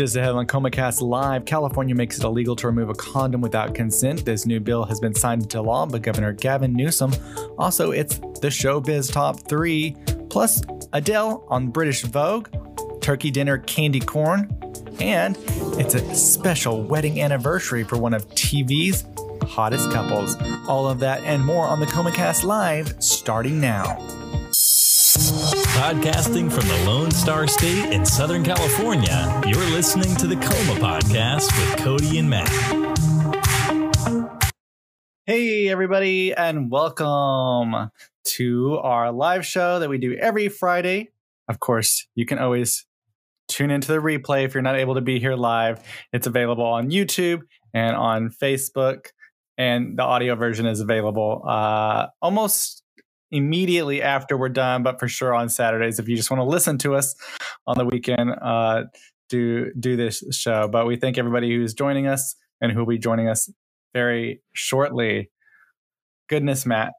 Just ahead on ComaCast Live, California makes it illegal to remove a condom without consent. This new bill has been signed into law by Governor Gavin Newsom. Also, it's the Showbiz Top 3, plus Adele on British Vogue, turkey dinner candy corn, and it's a special wedding anniversary for one of TV's hottest couples. All of that and more on the ComaCast Live starting now. Podcasting from the Lone Star State in Southern California, you're listening to the Coma Podcast with Cody and Matt. Hey, everybody, and welcome to our live show that we do every Friday. Of course, you can always tune into the replay if you're not able to be here live. It's available on YouTube and on Facebook, and the audio version is available uh, almost immediately after we're done, but for sure on Saturdays if you just want to listen to us on the weekend. Uh, do do this show. But we thank everybody who's joining us and who will be joining us very shortly. Goodness, Matt.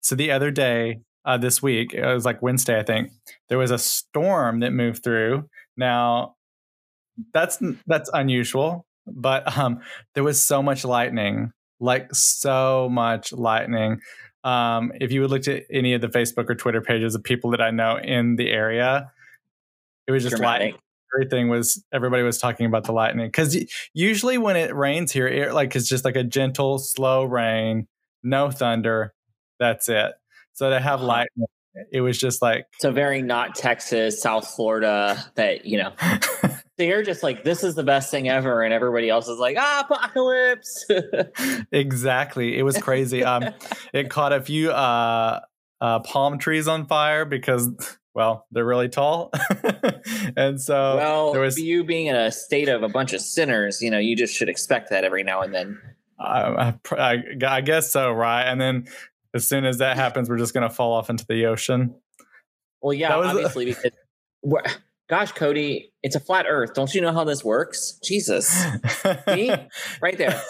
So the other day, uh, this week, it was like Wednesday, I think, there was a storm that moved through. Now, that's that's unusual, but um, there was so much lightning, like so much lightning. Um, if you would look at any of the Facebook or Twitter pages of people that I know in the area, it was just lightning. Everything was everybody was talking about the lightning because usually when it rains here, it like it's just like a gentle, slow rain, no thunder. That's it. So to have lightning, it was just like so very not Texas, South Florida. That you know. So you're just like, this is the best thing ever, and everybody else is like, ah, apocalypse. exactly. It was crazy. Um, it caught a few uh, uh, palm trees on fire because, well, they're really tall, and so well, there was you being in a state of a bunch of sinners. You know, you just should expect that every now and then. I, I, I guess so, right? And then as soon as that happens, we're just going to fall off into the ocean. Well, yeah, obviously because gosh, Cody, it's a flat earth. Don't you know how this works? Jesus. Right there.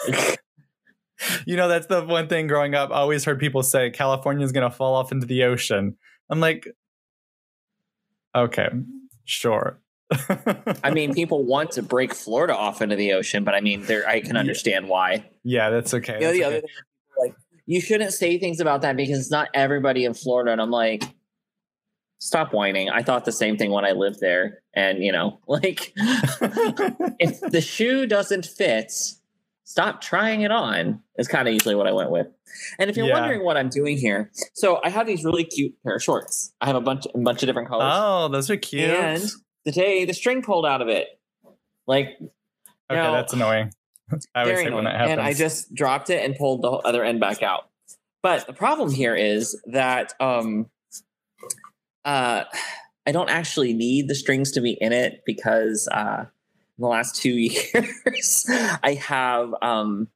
you know, that's the one thing growing up. I always heard people say California is going to fall off into the ocean. I'm like, okay, sure. I mean, people want to break Florida off into the ocean, but I mean, there I can understand why. Yeah, that's okay. You know, that's the okay. other thing, like, you shouldn't say things about that because it's not everybody in Florida. And I'm like, stop whining. I thought the same thing when I lived there. And, you know, like if the shoe doesn't fit, stop trying it on is kind of usually what I went with. And if you're yeah. wondering what I'm doing here, so I have these really cute pair of shorts. I have a bunch a bunch of different colors. Oh, those are cute. And today the string pulled out of it. Like Okay, know, that's annoying. I always hate when that happens. And I just dropped it and pulled the other end back out. But the problem here is that um uh, I don't actually need the strings to be in it because uh, in the last two years, I have um,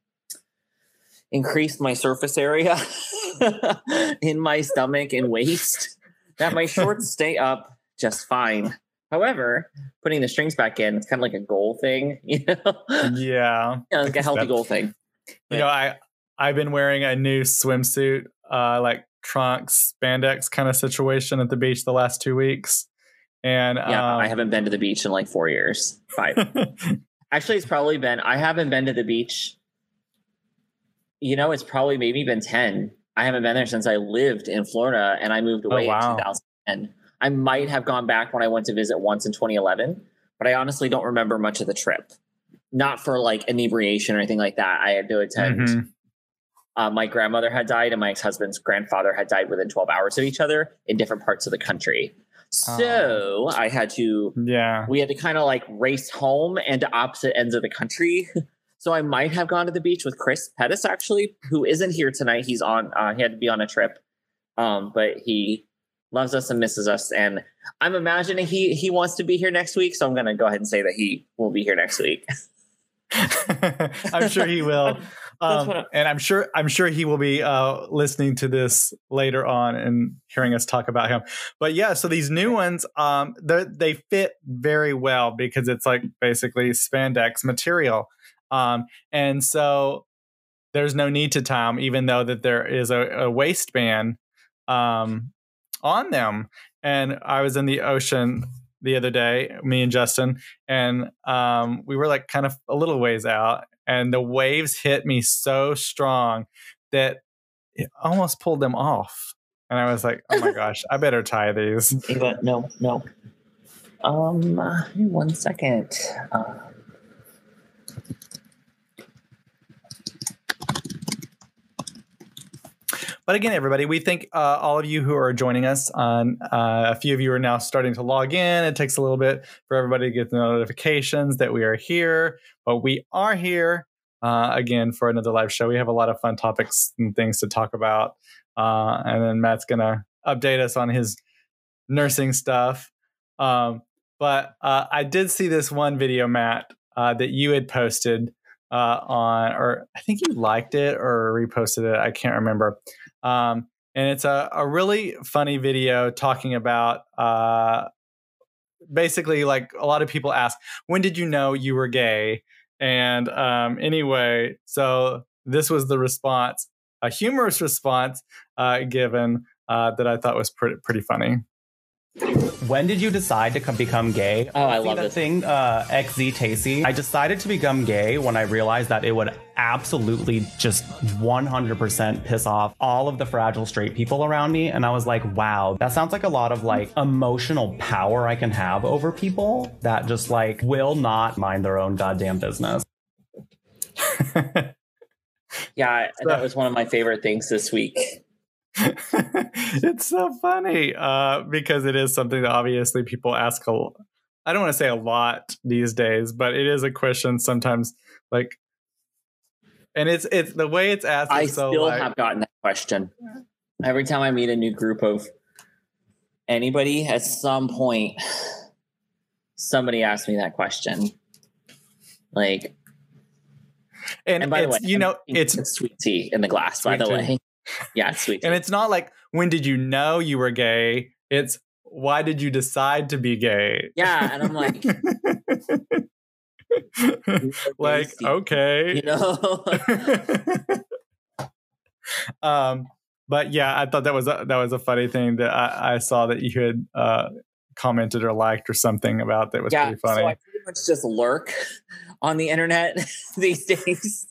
increased my surface area in my stomach and waist that my shorts stay up just fine. However, putting the strings back in, it's kind of like a goal thing, you know? Yeah. yeah like a healthy goal thing. But, you know, I I've been wearing a new swimsuit uh like trunks spandex kind of situation at the beach the last two weeks. And yeah, um, I haven't been to the beach in like four years, five. Actually, it's probably been. I haven't been to the beach. You know, it's probably maybe been ten. I haven't been there since I lived in Florida, and I moved oh, away oh, wow. in 2010. I might have gone back when I went to visit once in 2011, but I honestly don't remember much of the trip. Not for like inebriation or anything like that. I had to attend mm-hmm. Uh, my grandmother had died, and my ex husband's grandfather had died within 12 hours of each other in different parts of the country. So I had to, yeah, we had to kind of like race home and to opposite ends of the country. so I might have gone to the beach with Chris Pettis, actually, who isn't here tonight. He's on, uh, he had to be on a trip, um, but he loves us and misses us. And I'm imagining he he wants to be here next week. So I'm going to go ahead and say that he will be here next week. I'm sure he will. Um, and I'm sure I'm sure he will be uh, listening to this later on and hearing us talk about him. But yeah, so these new ones, um, they fit very well because it's like basically spandex material, um, and so there's no need to tie them, even though that there is a, a waistband um, on them. And I was in the ocean the other day, me and Justin, and um, we were like kind of a little ways out, and the waves hit me so strong that it almost pulled them off. And I was like, "Oh my gosh, I better tie these." Ava, no, no. Um, uh, one second. Uh, But again, everybody, we thank uh, all of you who are joining us. On uh, a few of you are now starting to log in. It takes a little bit for everybody to get the notifications that we are here, but we are here uh, again for another live show. We have a lot of fun topics and things to talk about, uh, and then Matt's gonna update us on his nursing stuff. Um, but uh, I did see this one video, Matt, uh, that you had posted on, or I think you liked it or reposted it. I can't remember. Um, and it's a, a really funny video talking about uh, basically like a lot of people ask, when did you know you were gay? And um, anyway, so this was the response, a humorous response uh, given uh, that I thought was pretty pretty funny. When did you decide to come, become gay? Oh, I See love that this. thing, uh, XZ Tacy. I decided to become gay when I realized that it would absolutely just 100% piss off all of the fragile straight people around me. And I was like, wow, that sounds like a lot of like emotional power I can have over people that just like will not mind their own goddamn business. yeah, that was one of my favorite things this week. it's so funny uh, because it is something that obviously people ask a I don't want to say a lot these days, but it is a question sometimes like and it's it's the way it's asked I so still like, have gotten that question every time I meet a new group of anybody. At some point, somebody asks me that question. Like, and, and by the way, it's you I'm know it's sweet tea in the glass. By the tea. way, yeah, sweet. and it's not like when did you know you were gay? It's why did you decide to be gay? yeah, and I'm like, like okay. you know, um, but yeah, I thought that was a, that was a funny thing that I, I saw that you had uh, commented or liked or something about that was yeah. pretty funny. So I pretty much just lurk on the internet these days.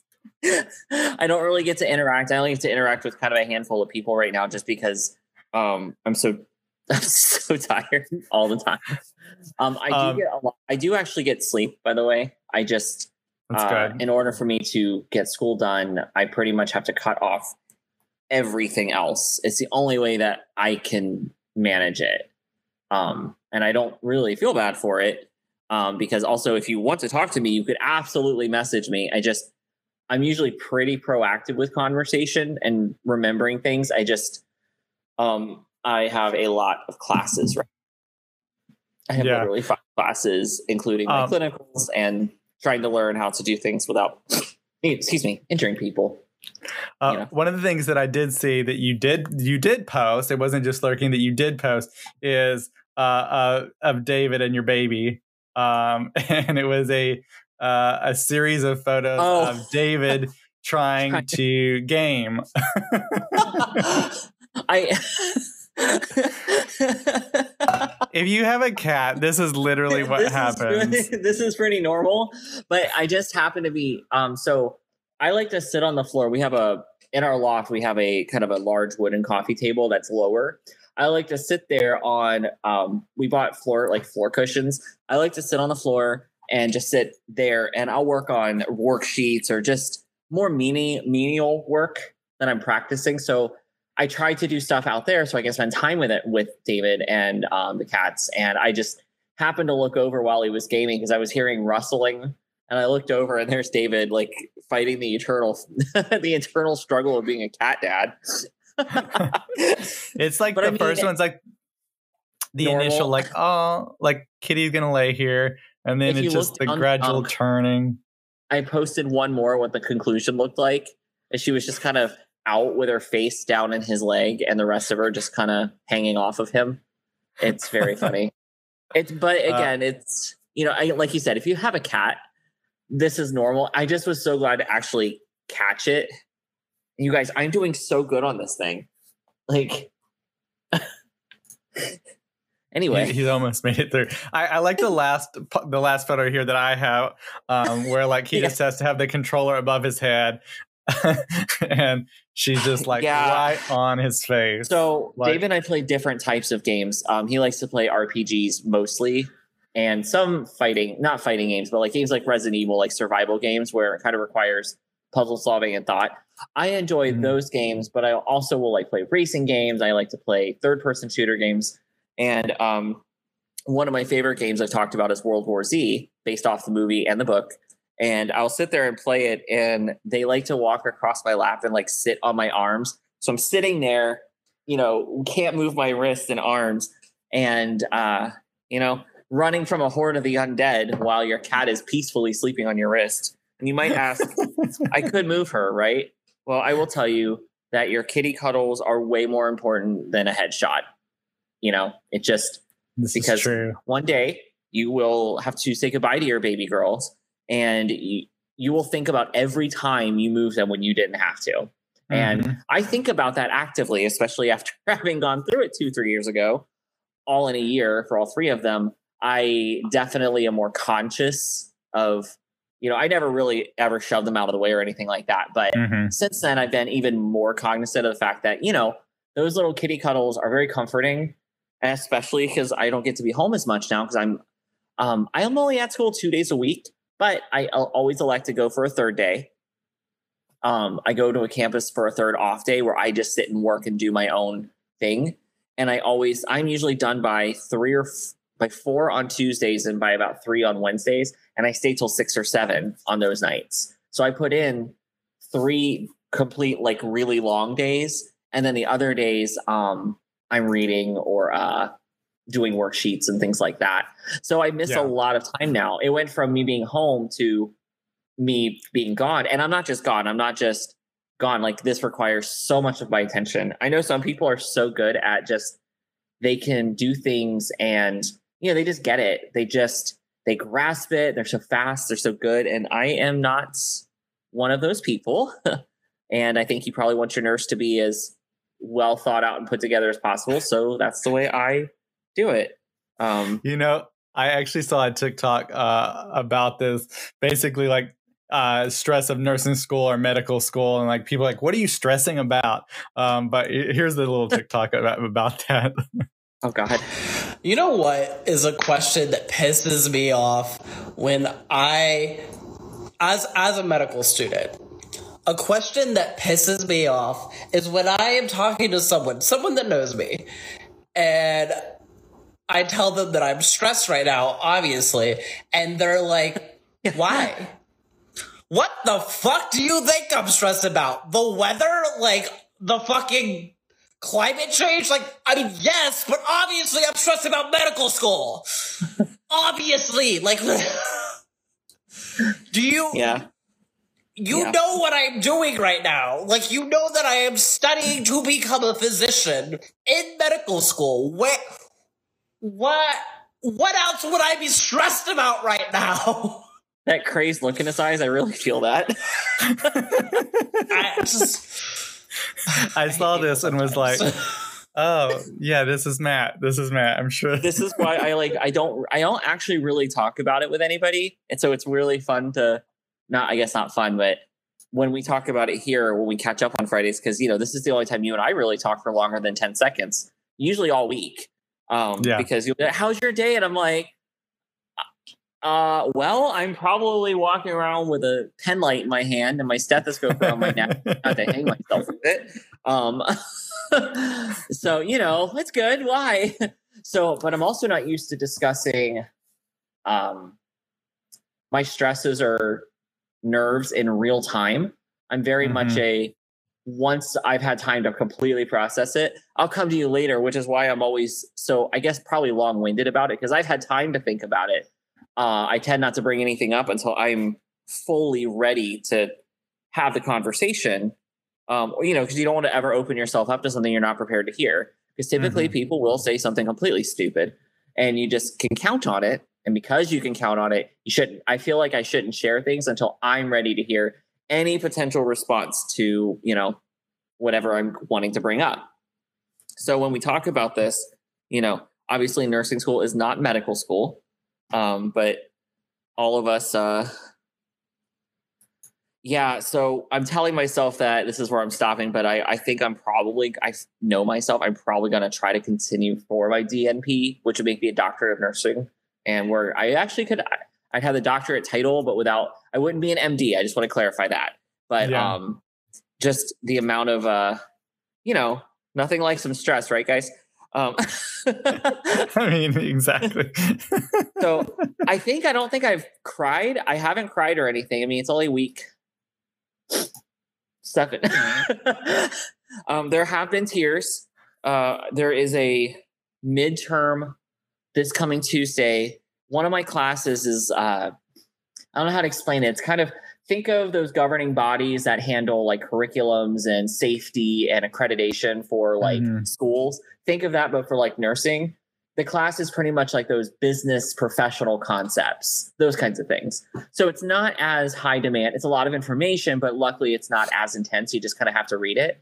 I don't really get to interact. I only get to interact with kind of a handful of people right now, just because um, I'm so I'm so tired all the time. Um, I do Um, get a lot, I do actually get sleep. By the way, I just uh, in order for me to get school done, I pretty much have to cut off everything else. It's the only way that I can manage it. Um, and I don't really feel bad for it. Um, because also if you want to talk to me, you could absolutely message me. I just I'm usually pretty proactive with conversation and remembering things. I just um I have a lot of classes right. I have Yeah. literally five classes, including my Um, clinicals and trying to learn how to do things without excuse me, injuring people. Uh, you know. One of the things that I did see that you did you did post, it wasn't just lurking that you did post, is uh, uh, of David and your baby, um, and it was a uh, a series of photos Oh. of David trying Trying to game. I If you have a cat, this is literally what This is happens. really- this is pretty normal, but I just happen to be um so I like to sit on the floor. We have a in our loft we have a kind of a large wooden coffee table that's lower. I like to sit there on um we bought floor like floor cushions. I like to sit on the floor and just sit there and I'll work on worksheets or just more meni- menial work that I'm practicing. So I try to do stuff out there so I can spend time with it with David and um, the cats. And I just happened to look over while he was gaming because I was hearing rustling, and I looked over and there's David like fighting the eternal the eternal struggle of being a cat dad. It's like But the I mean, first one's like the normal. initial, like oh, like Kitty's gonna lay here, and then If it's just the gradual um, turning. I posted one more what the conclusion looked like, and she was just kind of out with her face down in his leg, and the rest of her just kind of hanging off of him. It's very funny. It's but Uh, again, it's you know, I, like you said, if you have a cat, this is normal. I just was so glad to actually catch it. You guys, I'm doing so good on this thing. Like, Anyway, He, he's almost made it through. I, I like the last the last photo here that I have, um, where like he Yeah. just has to have the controller above his head, and she's just like Yeah. right on his face. So Like- David and I play different types of games. Um, he likes to play RPGs mostly, and some fighting, not fighting games, but like games like Resident Evil, like survival games where it kind of requires puzzle solving and thought. I enjoy Mhm. those games, but I also will like play racing games. I like to play third person shooter games, and um, one of my favorite games I've talked about is World War Z, based off the movie and the book. And I'll sit there and play it, and they like to walk across my lap and like sit on my arms. So I'm sitting there, you know, can't move my wrists and arms, and uh, you know, running from a horde of the undead while your cat is peacefully sleeping on your wrist. And you might ask, I could move her, right? Well, I will tell you that your kitty cuddles are way more important than a headshot. You know, it just this because- one day you will have to say goodbye to your baby girls and you, you will think about every time you move them when you didn't have to. And Mhm. I think about that actively, especially after having gone through it two, three years ago, all in a year for all three of them. I definitely am more conscious of, you know, I never really ever shoved them out of the way or anything like that. But Mhm. since then, I've been even more cognizant of the fact that, you know, those little kitty cuddles are very comforting, especially because I don't get to be home as much now because I'm, um, I am only at school two days a week, but I always elect to go for a third day. Um, I go to a campus for a third off day where I just sit and work and do my own thing. And I always, I'm usually done by three or f- by four on Tuesdays and by about three on Wednesdays. And I stay till six or seven on those nights. So I put in three complete, like really long days. And then the other days, um, I'm reading or uh, doing worksheets and things like that. So I miss Yeah. a lot of time now. It went from me being home to me being gone. And I'm not just gone. I'm not just gone. Like this requires so much of my attention. I know some people are so good at just they can do things and you know they just get it. They just they grasp it. They're so fast. They're so good. And I am not one of those people. and I think you probably want your nurse to be as well thought out and put together as possible. So that's the way I do it. Um, You know, I actually saw a TikTok uh, about this. Basically, like uh, stress of nursing school or medical school, and like people are like, what are you stressing about? Um, but here's the little TikTok about, about that. oh God. You know what is a question that pisses me off when I as as a medical student. A question that pisses me off is when I am talking to someone, someone that knows me, and I tell them that I'm stressed right now, obviously, and they're like, "Why? what the fuck do you think I'm stressed about? The weather? Like the fucking climate change? Like, I mean, yes, but obviously I'm stressed about medical school. obviously, like, do you? Yeah. You Yeah. know what I'm doing right now. Like, you know that I am studying to become a physician in medical school. Where, what, what else would I be stressed about right now? That crazed look in his eyes, I really feel that. I just, I saw this and was like, oh, yeah, this is Matt. This is Matt. I'm sure. this is why I like I don't I don't actually really talk about it with anybody. And so it's really fun to not I guess not fun, but when we talk about it here when we catch up on Fridays, because you know, this is the only time you and I really talk for longer than 10 seconds, usually all week. Um Yeah. because you how's your day? And I'm like uh well, I'm probably walking around with a pen light in my hand and my stethoscope around my neck not to hang myself with it. Um, so you know, it's good. Why? So, but I'm also not used to discussing um, my stresses or nerves in real time. I'm very much a once I've had time to completely process it, I'll come to you later, which is why I'm always so I guess probably long winded about it because I've had time to think about it. Uh, I tend not to bring anything up until I'm fully ready to have the conversation. Um, you know, because you don't want to ever open yourself up to something you're not prepared to hear. Because typically people will say something completely stupid and you just can count on it. And because you can count on it, you shouldn't. I feel like I shouldn't share things until I'm ready to hear any potential response to, you know, whatever I'm wanting to bring up. So when we talk about this, you know, obviously, nursing school is not medical school, um, but all of us. Uh, yeah, so I'm telling myself that this is where I'm stopping, but I, I think I'm probably, I know myself, I'm probably going to try to continue for my DNP, which would make me a doctor of nursing. And where I actually could, I'd have the doctorate title, but without, I wouldn't be an MD. I just want to clarify that. But Yeah. um, just the amount of, uh, you know, nothing like some stress, right, guys? Um, I mean, exactly. so I think I don't think I've cried. I haven't cried or anything. I mean, it's only week seven. um, there have been tears. Uh, there is a midterm this coming Tuesday. One of my classes is uh, I don't know how to explain it. It's kind of think of those governing bodies that handle like curriculums and safety and accreditation for like Mhm. schools. Think of that, but for like nursing. The class is pretty much like those business professional concepts, those kinds of things. So it's not as high demand. It's a lot of information, but luckily it's not as intense. You just kind of have to read it.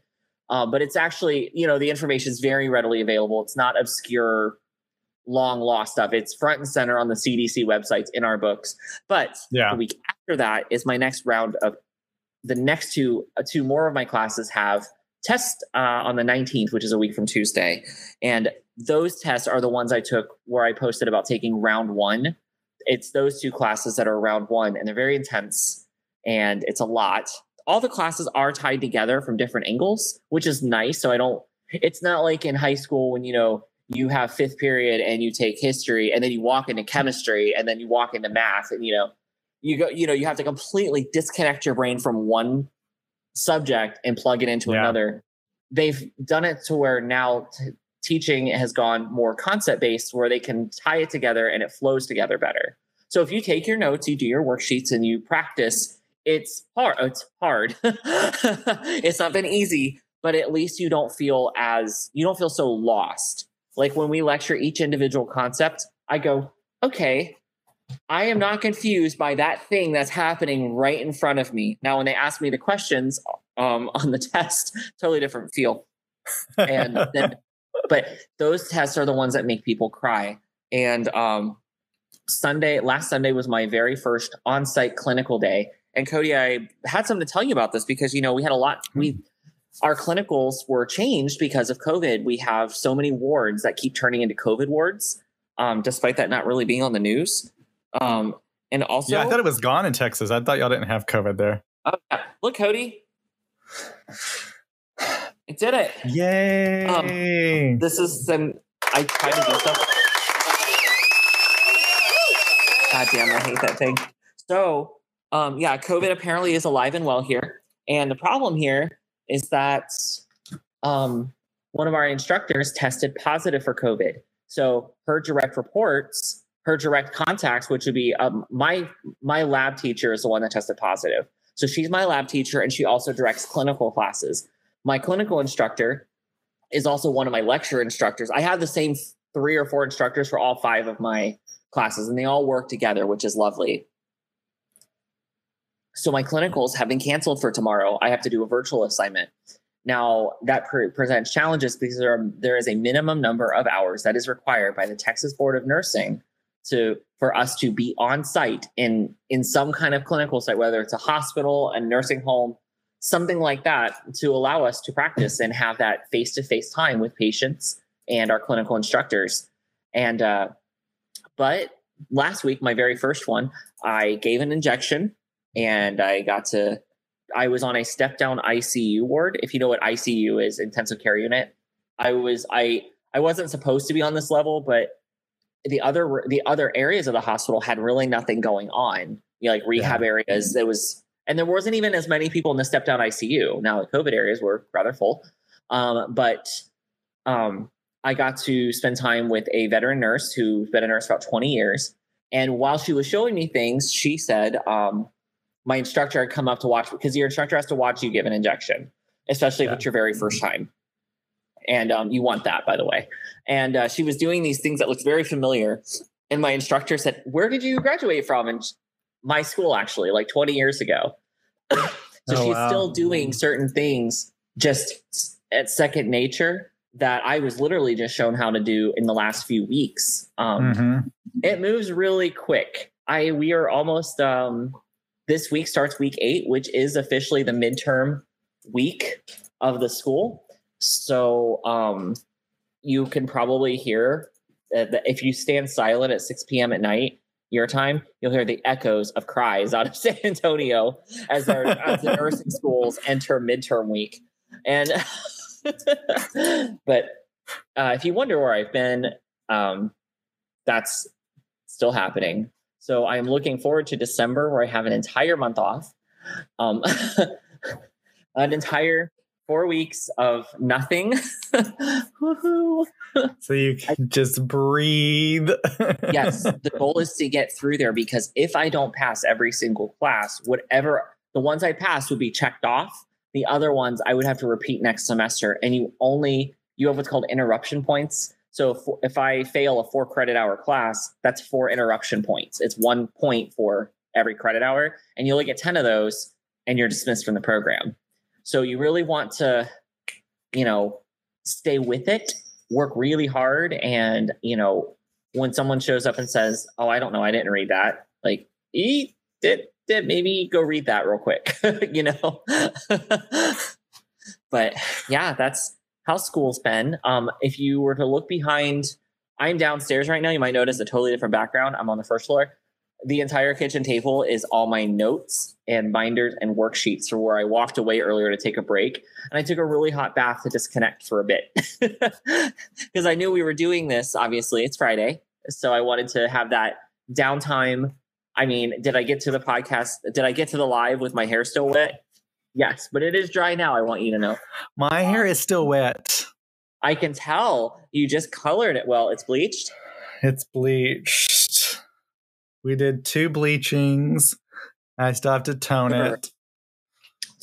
Um, but it's actually, you know, the information is very readily available. It's not obscure, long lost stuff. It's front and center on the CDC websites in our books. But Yeah. the week after that is my next round of the next two uh, two more of my classes have tests uh, on the 19th, which is a week from Tuesday, and those tests are the ones I took where I posted about taking round one. It's those two classes that are round one, and they're very intense, and it's a lot. All the classes are tied together from different angles, which is nice. So I don't. It's not like in high school when you know you have fifth period and you take history, and then you walk into chemistry, and then you walk into math, and you know you go you know you have to completely disconnect your brain from one subject and plug it into Yeah. another. They've done it to where now t- teaching has gone more concept based where they can tie it together and it flows together better. So if you take your notes you do your worksheets and you practice it's hard oh, it's hard. It's not been easy but at least you don't feel as you don't feel so lost like when we lecture each individual concept i go okay I am not confused by that thing that's happening right in front of me. Now, when they ask me the questions um, on the test, totally different feel. And then, but those tests are the ones that make people cry. And um, Sunday, last Sunday was my very first on-site clinical day. And Cody, I had something to tell you about this because you know we had a lot. We our clinicals were changed because of COVID. We have so many wards that keep turning into COVID wards, um, despite that not really being on the news. Um, and also, yeah, I thought it was gone in Texas. I thought y'all didn't have COVID there. Oh, yeah. Look, Cody. It did it. Yay! This is some. I tried to do stuff. God damn, I hate that thing. So, um, yeah, COVID apparently is alive and well here. And the problem here is that um, one of our instructors tested positive for COVID. So her direct reports, her direct contacts, which would be um, my my lab teacher is the one that tested positive. So she's my lab teacher, and she also directs clinical classes. My clinical instructor is also one of my lecture instructors. I have the same three or four instructors for all five of my classes, and they all work together, which is lovely. So my clinicals have been canceled for tomorrow. I have to do a virtual assignment. Now that pre- presents challenges because there, are, there is a minimum number of hours that is required by the Texas Board of Nursing to for us to be on site in in some kind of clinical site, whether it's a hospital, a nursing home, something like that, to allow us to practice and have that face to face time with patients and our clinical instructors. And uh, but last week, my very first one, I gave an injection and I got to I was on a step down ICU ward. If you know what ICU is, intensive care unit. I was I I wasn't supposed to be on this level, but the other the other areas of the hospital had really nothing going on. You know, like rehab areas. There was and there wasn't even as many people in the step down ICU. Now the COVID areas were rather full. Um, but um, I got to spend time with a veteran nurse who's been a nurse for about 20 years. And while she was showing me things, she said, um, my instructor had come up to watch because your instructor has to watch you give an injection, especially if it's your very first time. And um, you want that, by the way. And uh, she was doing these things that looked very familiar. And my instructor said, Where did you graduate from? And my school, actually, like 20 years ago. so Oh, she's wow. still doing certain things just at second nature that I was literally just shown how to do in the last few weeks. Um, Mhm. It moves really quick. I we are almost um, this week starts week eight, which is officially the midterm week of the school. So um, you can probably hear that if you stand silent at 6 p.m. at night, your time, you'll hear the echoes of cries out of San Antonio as, our, as the nursing schools enter midterm week. And but uh, if you wonder where I've been, um, that's still happening. So I'm looking forward to December where I have an entire month off. Um, an entire four weeks of nothing. So you can just breathe. yes, the goal is to get through there because if I don't pass every single class, whatever the ones I pass would be checked off. The other ones I would have to repeat next semester, and you only you have what's called interruption points. So if, if I fail a four credit hour class, that's four interruption points. It's one point for every credit hour, and you only get ten of those, and you're dismissed from the program. So you really want to, you know, stay with it, work really hard, and you know, when someone shows up and says, "Oh, I don't know, I didn't read that," like, e did did maybe go read that real quick, you know. but yeah, that's how school's been. Um, if you were to look behind, I'm downstairs right now. You might notice a totally different background. I'm on the first floor. The entire kitchen table is all my notes and binders and worksheets for where I walked away earlier to take a break. And I took a really hot bath to disconnect for a bit because I knew we were doing this. Obviously, it's Friday. So I wanted to have that downtime. I mean, did I get to the podcast? Did I get to the live with my hair still wet? Yes, but it is dry now. I want you to know. My hair is still wet. I can tell you just colored it well. It's bleached. It's bleached. We did two bleachings. I still have to tone it.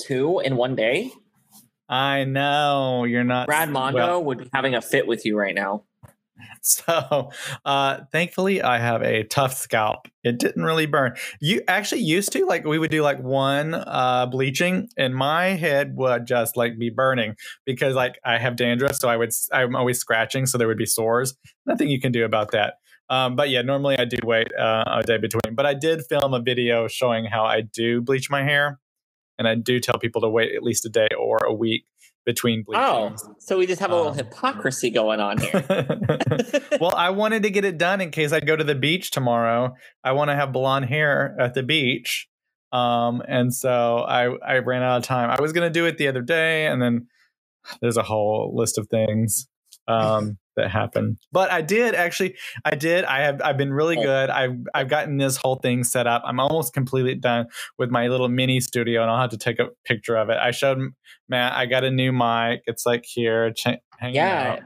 Two in one day. I know you're not. Brad Mondo well, would be having a fit with you right now. So, uh, thankfully, I have a tough scalp. It didn't really burn. You actually used to like we would do like one uh, bleaching, and my head would just like be burning because like I have dandruff, so I would I'm always scratching, so there would be sores. Nothing you can do about that. Um, but yeah, normally I do wait uh, a day between. But I did film a video showing how I do bleach my hair, and I do tell people to wait at least a day or a week between Oh, bleachings. so we just have a little Um, hypocrisy going on here. well, I wanted to get it done in case I go to the beach tomorrow. I want to have blonde hair at the beach. Um, and so I, I ran out of time. I was going to do it the other day, and then there's a whole list of things um, that happened. But I did actually. I did. I have. I've been really good. I've I've gotten this whole thing set up. I'm almost completely done with my little mini studio, and I'll have to take a picture of it. I showed Matt. I got a new mic. It's like here, ch- hanging yeah. out.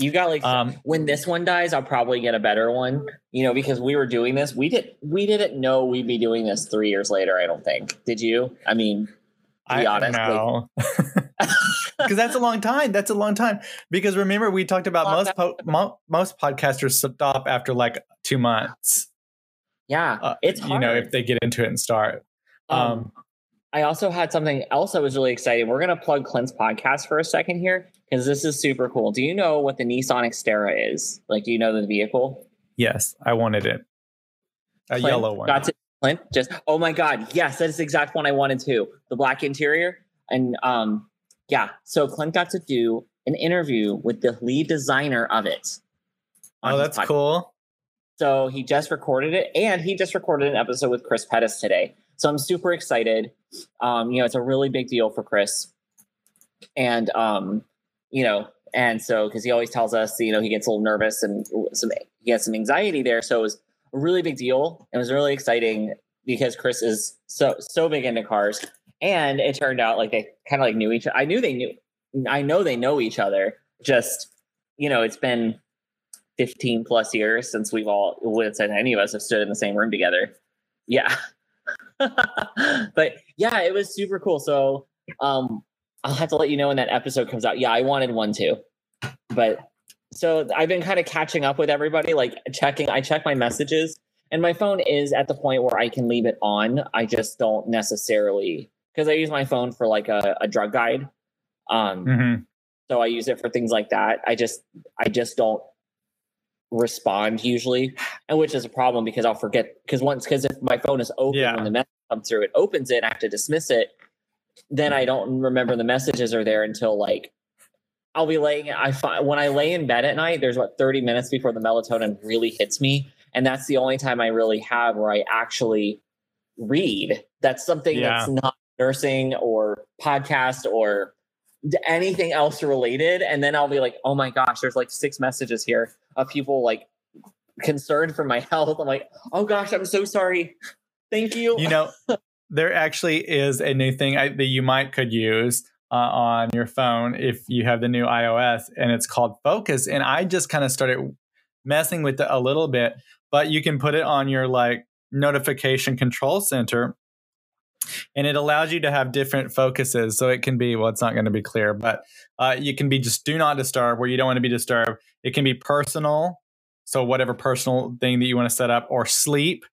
You got like Um, when this one dies, I'll probably get a better one. You know, because we were doing this. We did we didn't know we'd be doing this three years later, I don't think. Did you? I mean, to be I honest. like- know. Because that's a long time. That's a long time. Because remember, we talked about most po- mo- most podcasters stop after like two months. yeah. Uh, it's you know if they get into it and start. Um, Um, I also had something else that was really exciting. We're going to plug Clint's podcast for a second here because this is super cool. Do you know what the Nissan Xterra is? Like, do you know the vehicle? yes, I wanted it. A Clint yellow one. Got to Clint. Just oh my god, yes, that is the exact one I wanted too. The black interior and um, yeah. So Clint got to do an interview with the lead designer of it. Oh, that's cool. So he just recorded it, and he just recorded an episode with Chris Pettis today. So I'm super excited. Um, you know, it's a really big deal for Chris, and um, you know, and so because he always tells us, you know, he gets a little nervous and some he has some anxiety there. So it was a really big deal. It was really exciting because Chris is so so big into cars, and it turned out like they kind of like knew each. I knew they knew. I know they know each other. Just you know, it's been 15 plus years since we've all since any of us have stood in the same room together yeah but yeah it was super cool so um i'll have to let you know when that episode comes out yeah i wanted one too but so i've been kind of catching up with everybody like checking i check my messages and my phone is at the point where i can leave it on i just don't necessarily because i use my phone for like a, a drug guide um Mhm. So I use it for things like that. I just I just don't respond usually, and which is a problem because I'll forget because once because if my phone is open Yeah. when the message comes through, it opens it. I have to dismiss it. Then I don't remember the messages are there until like I'll be laying. I find when I lay in bed at night, there's what 30 minutes before the melatonin really hits me, and that's the only time I really have where I actually read. That's something Yeah. that's not nursing or podcast or anything else related. And then I'll be like, oh my gosh, there's like six messages here of people like concerned for my health. I'm like, oh gosh, I'm so sorry. Thank you. you know there actually is a new thing I, that you might could use uh, on your phone if you have the new ios and it's called focus and i just kind of started messing with it a little bit but you can put it on your like notification control center and it allows you to have different focuses so it can be well it's not going to be clear but uh, you can be just do not disturb where you don't want to be disturbed. It can be personal so whatever personal thing that you want to set up or sleep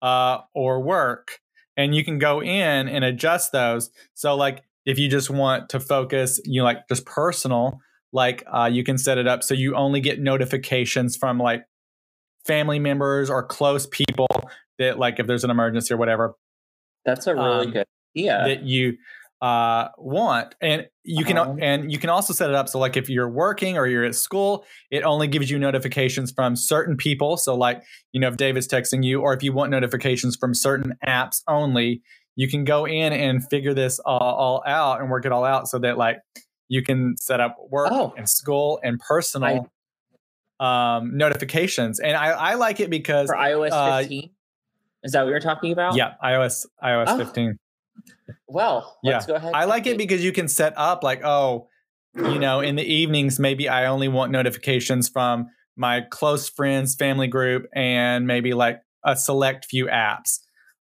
uh, or work. And you can go in and adjust those. So like if you just want to focus you know, like just personal like uh, you can set it up so you only get notifications from like family members or close people that like if there's an emergency or whatever That's a really Um, good idea. that you uh, want and you can Uh-huh. and you can also set it up so like if you're working or you're at school it only gives you notifications from certain people so like you know if david's texting you or if you want notifications from certain apps only you can go in and figure this all, all out and work it all out so that like you can set up work Oh. and school and personal um, notifications and I, I like it because for iOS uh, 15. Is that what you're talking about? yeah ios ios Oh. 15 Well, Yeah. let's go ahead. I like it because you can set up like, oh, you know, in the evenings, maybe I only want notifications from my close friends, family group, and maybe like a select few apps.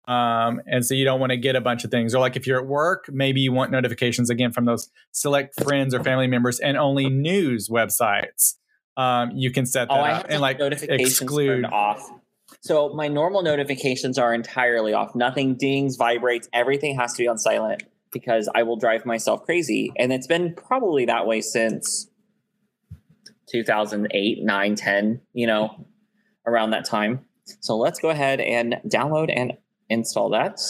Um, and so you don't want to get a bunch of things. Or like if you're at work, maybe you want notifications again from those select friends or family members and only news websites. Um, you can set that Oh, up and like notifications exclude. turned off. So my normal notifications are entirely off. Nothing dings, vibrates. Everything has to be on silent because I will drive myself crazy. And it's been probably that way since 2008, 9, 10, you know, around that time. So let's go ahead and download and install that.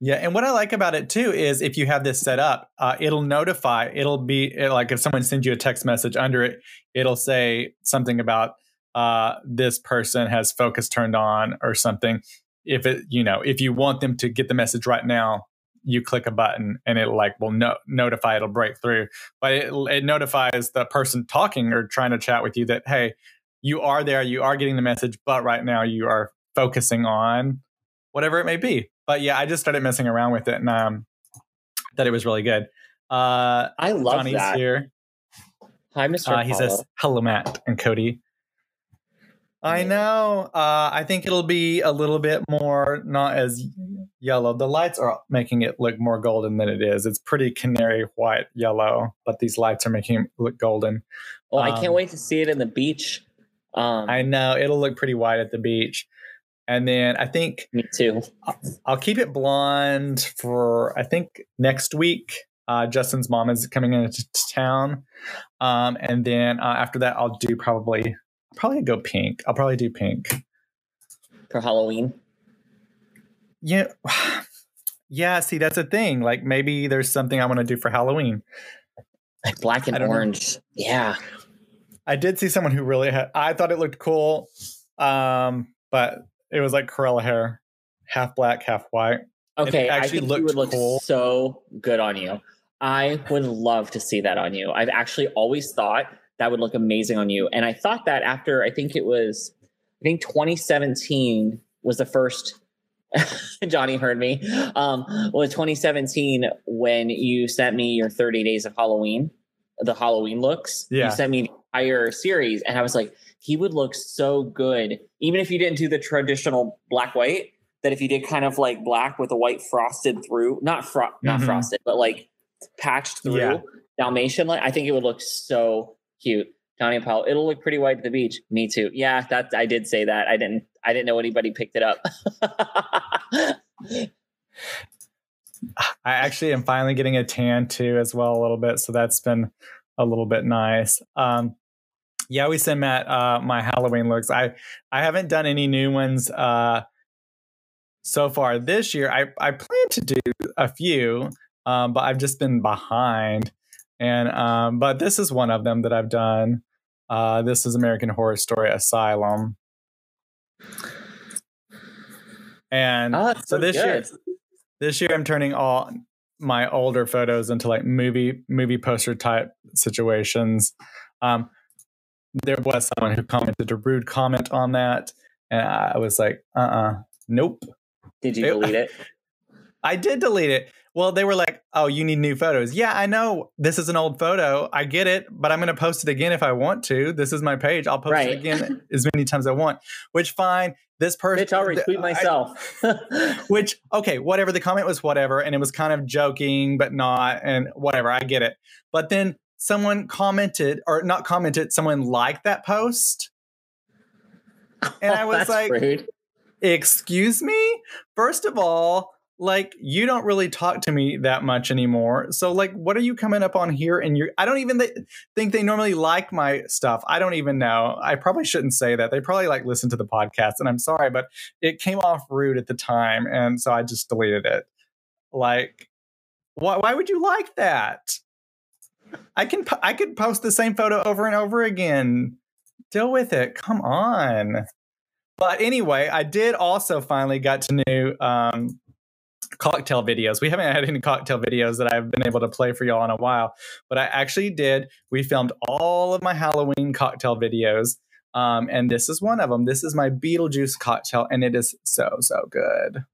Yeah, and what I like about it too is if you have this set up, uh, it'll notify. It'll be it- like if someone sends you a text message under it, it'll say something about uh, this person has focus turned on or something. If it, you know, if you want them to get the message right now, you click a button and it like will no- notify. It'll break through, but it, it notifies the person talking or trying to chat with you that hey, you are there, you are getting the message, but right now you are focusing on whatever it may be. But yeah, I just started messing around with it and um, that it was really good. Uh, I love Johnny's that. here. Hi, Mr. Uh, he says, "Hello, Matt and Cody." I know. Uh, I think it'll be a little bit more not as yellow. The lights are making it look more golden than it is. It's pretty canary white yellow, but these lights are making it look golden. well, I can't um, wait to see it in the beach. Um, I know it'll look pretty white at the beach. And then I think me too. I'll keep it blonde for I think next week. Uh, Justin's mom is coming into town, um, and then uh, after that, I'll do probably probably go pink. I'll probably do pink. for Halloween. Yeah, yeah. See, that's a thing. Like maybe there's something I want to do for Halloween. Like black and don't know. orange. Yeah. I did see someone who really had. I thought it looked cool, um, but it was like Cruella hair, half black, half white. Okay. I actually think you looked would look cool. so good on you. I would love to see that on you. I've actually always thought that would look amazing on you. And I thought that after I think it was I think 2017 was the first Johnny heard me. Um was 2017 when you sent me your 30 days of Halloween, the Halloween looks. Yeah. You sent me the entire series and I was like, he would look so good, even if you didn't do the traditional black white. That if you did kind of like black with a white frosted through, not fro- not Mhm. frosted, but like patched through Yeah. Dalmatian, like I think it would look so cute. And Paul, it'll look pretty white at the beach. Me too. Yeah, that I did say that. I didn't. I didn't know anybody picked it up. I actually am finally getting a tan too as well a little bit. So that's been a little bit nice. Um, yeah, we sent Matt uh, my Halloween looks. I I haven't done any new ones uh, so far this year. I I plan to do a few, um, but I've just been behind. And um, but this is one of them that I've done. Uh, this is American Horror Story Asylum. And Oh, so this year, this year I'm turning all my older photos into like movie movie poster type situations. Um, there was someone who commented a rude comment on that, and I was like, uh, uh nope. Did you delete it? I did delete it. Well, they were like, "Oh, you need new photos." Yeah, I know this is an old photo. I get it, but I'm going to post it again if I want to. This is my page. I'll post Right. it again as many times as I want. Which fine. This person, Bitch, I'll retweet I- myself. which okay, whatever. The comment was whatever, and it was kind of joking, but not, and whatever. I get it. But then someone commented, or not commented. Someone liked that post, and I was like, rude. excuse me first of all like you don't really talk to me that much anymore. So like what are you coming up on here and you i don't even th- think they normally like my stuff. I don't even know. I probably shouldn't say that. They probably like listen to the podcast and i'm sorry but it came off rude at the time and so i just deleted it. Like why, why would you like that? I can po- i could post the same photo over and over again. Deal with it. Come on. But anyway, I did also finally got to new um, cocktail videos. We haven't had any cocktail videos that I've been able to play for y'all in a while, but I actually did. We filmed all of my Halloween cocktail videos, um, and this is one of them. This is my Beetlejuice cocktail, and it is so so good.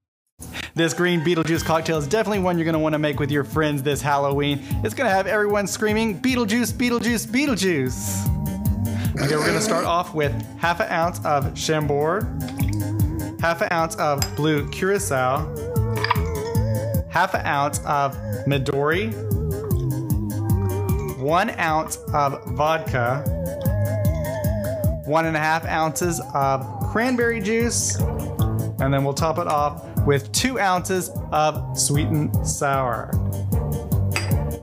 This green Beetlejuice cocktail is definitely one you're going to want to make with your friends this Halloween. It's going to have everyone screaming Beetlejuice, Beetlejuice, Beetlejuice. Okay, we're going to start off with half an ounce of Chambord, half an ounce of blue curacao, half an ounce of Midori, one ounce of vodka, one and a half ounces of cranberry juice, and then we'll top it off with two ounces of sweetened sour.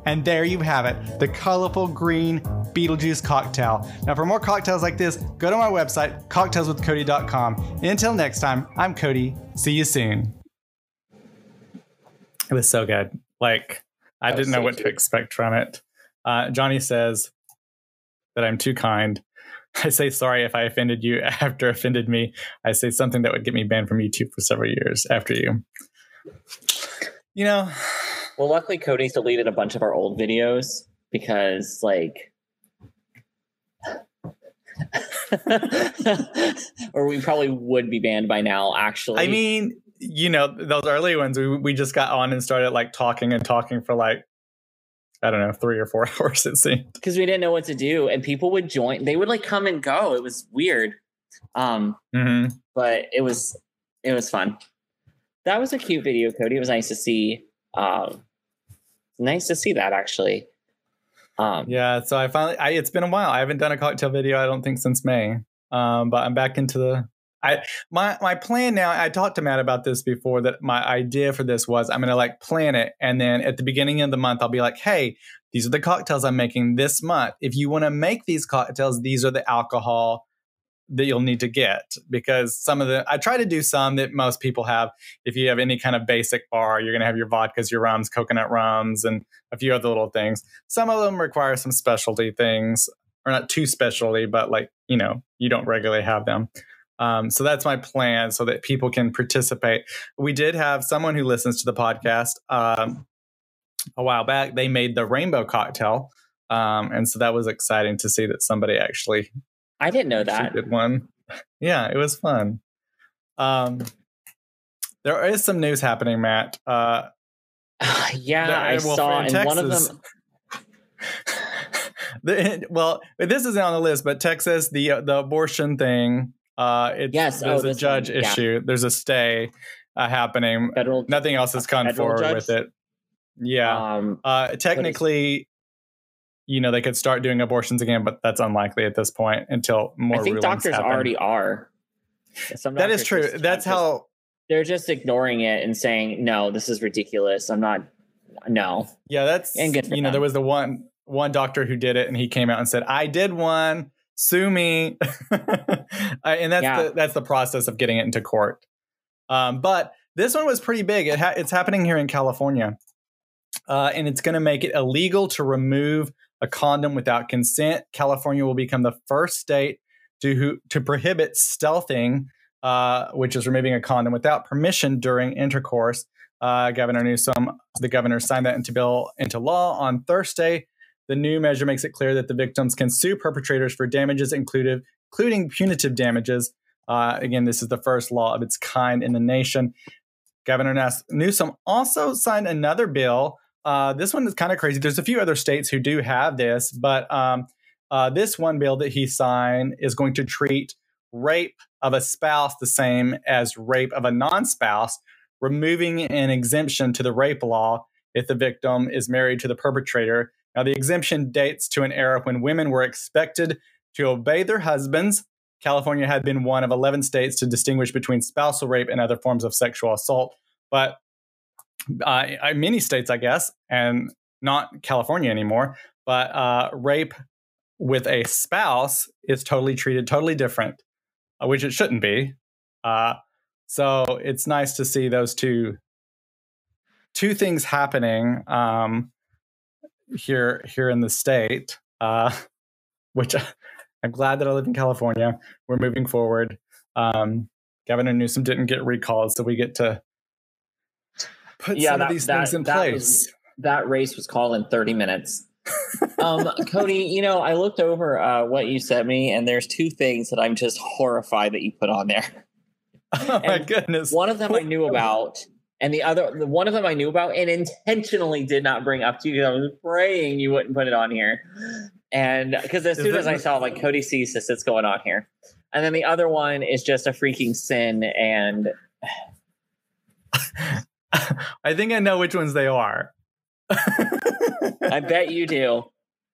And there you have it, the colorful green Beetlejuice cocktail. Now, for more cocktails like this, go to my website, cocktailswithcody.com. Until next time, I'm Cody. See you soon. It was so good. Like, I That didn't know so what to expect from it. Uh, Johnny says that I'm too kind. I say sorry if I offended you after offended me. I say something that would get me banned from YouTube for several years after you. You know, Well, luckily, Cody's deleted a bunch of our old videos because, like, or we probably would be banned by now. Actually, I mean, you know, those early ones, we, we just got on and started like talking and talking for like, I don't know, three or four hours, it seemed. because we didn't know what to do, and people would join. They would like come and go. It was weird, um, Mm-hmm. but it was it was fun. That was a cute video, Cody. It was nice to see. Um, nice to see that actually. Um, Yeah. So I finally, I, it's been a while. I haven't done a cocktail video, I don't think, since May. Um, but I'm back into the. I my my plan now. I talked to Matt about this before. That my idea for this was I'm gonna like plan it, and then at the beginning of the month, I'll be like, "Hey, these are the cocktails I'm making this month. If you want to make these cocktails, these are the alcohol that you'll need to get because some of the I try to do some that most people have. If you have any kind of basic bar, you're gonna have your vodkas, your rums, coconut rums, and a few other little things. Some of them require some specialty things, or not too specialty, but like you know you don't regularly have them. Um, so that's my plan, so that people can participate. We did have someone who listens to the podcast um, a while back. They made the rainbow cocktail, um, and so that was exciting to see that somebody actually I didn't know that. did one. Yeah, it was fun. Um, there is some news happening, Matt. Uh, yeah, the- I well, saw, in one of them. the, well, this isn't on the list, but Texas, the uh, the abortion thing. Uh, it's, Yes, oh, there's a judge one, yeah. issue. There's a stay uh, happening. Federal, Nothing else has come forward judge? with it. Yeah. Um, Uh, technically, you know, they could start doing abortions again, but that's unlikely at this point until more. I think doctors happen. already are. Some That is true. That's how. they're just ignoring it and saying, "No, this is ridiculous. I'm not." No, Yeah, that's And you know them. there was the one one doctor who did it, and he came out and said, "I did one, sue me," and that's Yeah. the, that's the process of getting it into court. Um, but this one was pretty big. It ha- it's happening here in California, uh, and it's going to make it illegal to remove a condom without consent. California will become the first state to to prohibit stealthing, uh, which is removing a condom without permission during intercourse. Uh, governor Newsom, the governor, signed that into bill into law on Thursday. The new measure makes it clear that the victims can sue perpetrators for damages, including including punitive damages. Uh, again, this is the first law of its kind in the nation. Governor Newsom also signed another bill. Uh, this one is kind of crazy. There's a few other states who do have this, but um, uh, this one bill that he signed is going to treat rape of a spouse the same as rape of a non spouse, removing an exemption to the rape law if the victim is married to the perpetrator. Now, the exemption dates to an era when women were expected to obey their husbands. California had been one of 11 states to distinguish between spousal rape and other forms of sexual assault. But uh, many states, I guess, and not California anymore, but uh, rape with a spouse is totally treated totally different, uh, which it shouldn't be. Uh, so it's nice to see those two two things happening um, here here in the state, uh, which I'm glad that I live in California. We're moving forward. Um, Governor Newsom didn't get recalled, so we get to put Yeah, some that- of these that- things in that place. was- That race was called in 30 minutes. um, Cody, you know, I looked over uh, what you sent me, and there's two things that I'm just horrified that you put on there. oh my and goodness! One of them I knew about, and the other, the one of them I knew about, and intentionally did not bring up to you because I was praying you wouldn't put it on here. And because as soon as I saw like Cody sees this, it's going on here. And then the other one is just a freaking sin, and I think I know which ones they are. I bet you do.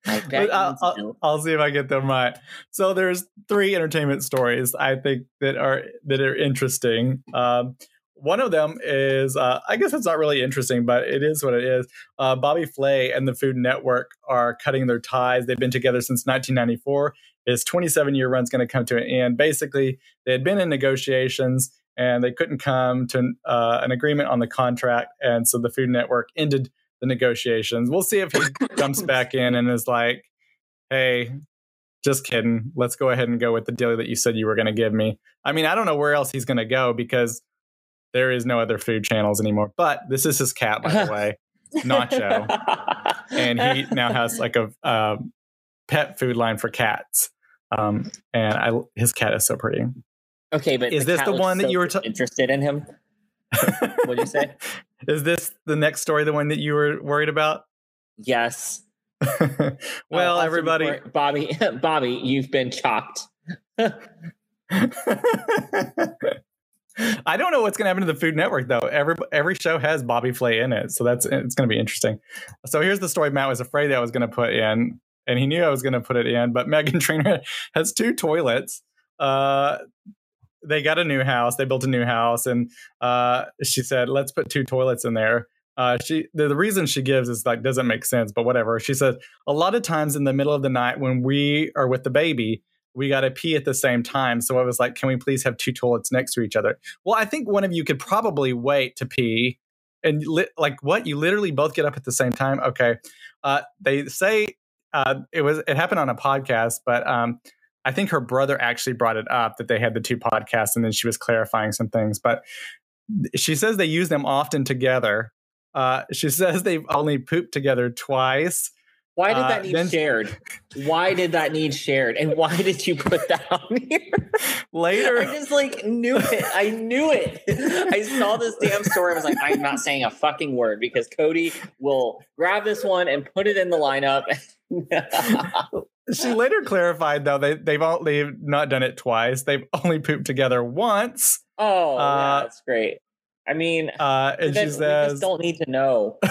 I bet I'll, I'll. I'll see if I get them right. So there's three entertainment stories I think that are that are interesting. Um, one of them is uh, I guess it's not really interesting, but it is what it is. Uh, Bobby Flay and the Food Network are cutting their ties. They've been together since 1994. His 27 year run's going to come to an end. Basically, they had been in negotiations and they couldn't come to uh, an agreement on the contract, and so the Food Network ended the negotiations. We'll see if he jumps back in and is like, "Hey, just kidding. Let's go ahead and go with the deal that you said you were going to give me." I mean, I don't know where else he's going to go because there is no other food channels anymore. But this is his cat, by the way, Nacho, and he now has like a um, pet food line for cats. Um, and I, his cat is so pretty. okay, but Is this cat the one that so you were ta- interested in him? what do you say? is this the next story, the one that you were worried about? Yes. well, Oh, also everybody. before- Bobby, Bobby, you've been chopped. I don't know what's going to happen to the Food Network though. Every every show has Bobby Flay in it, so that's it's going to be interesting. So here's the story Matt was afraid I was going to put in, and he knew I was going to put it in. But Meghan Trainor has two toilets. Uh, they got a new house. They built a new house, and uh, she said, "Let's put two toilets in there." Uh, she the, the reason she gives is like doesn't make sense, but whatever. She said a lot of times in the middle of the night when we are with the baby, we got to pee at the same time. So I was like, can we please have two toilets next to each other? Well, I think one of you could probably wait to pee. And li- like, what? You literally both get up at the same time? Okay. Uh, they say uh, it was it happened on a podcast, but um, I think her brother actually brought it up that they had the two podcasts, and then she was clarifying some things. But she says they use them often together. Uh, she says they've only pooped together twice. Why did Uh, that need then- shared? Why did that need shared? And why did you put that on here? Later, I just like knew it. I knew it. I saw this damn story. I was like, I'm not saying a fucking word because Cody will grab this one and put it in the lineup. she later clarified though they they've all they've not done it twice. They've only pooped together once. oh, Uh, yeah, that's great. I mean, Uh, and she says just don't need to know.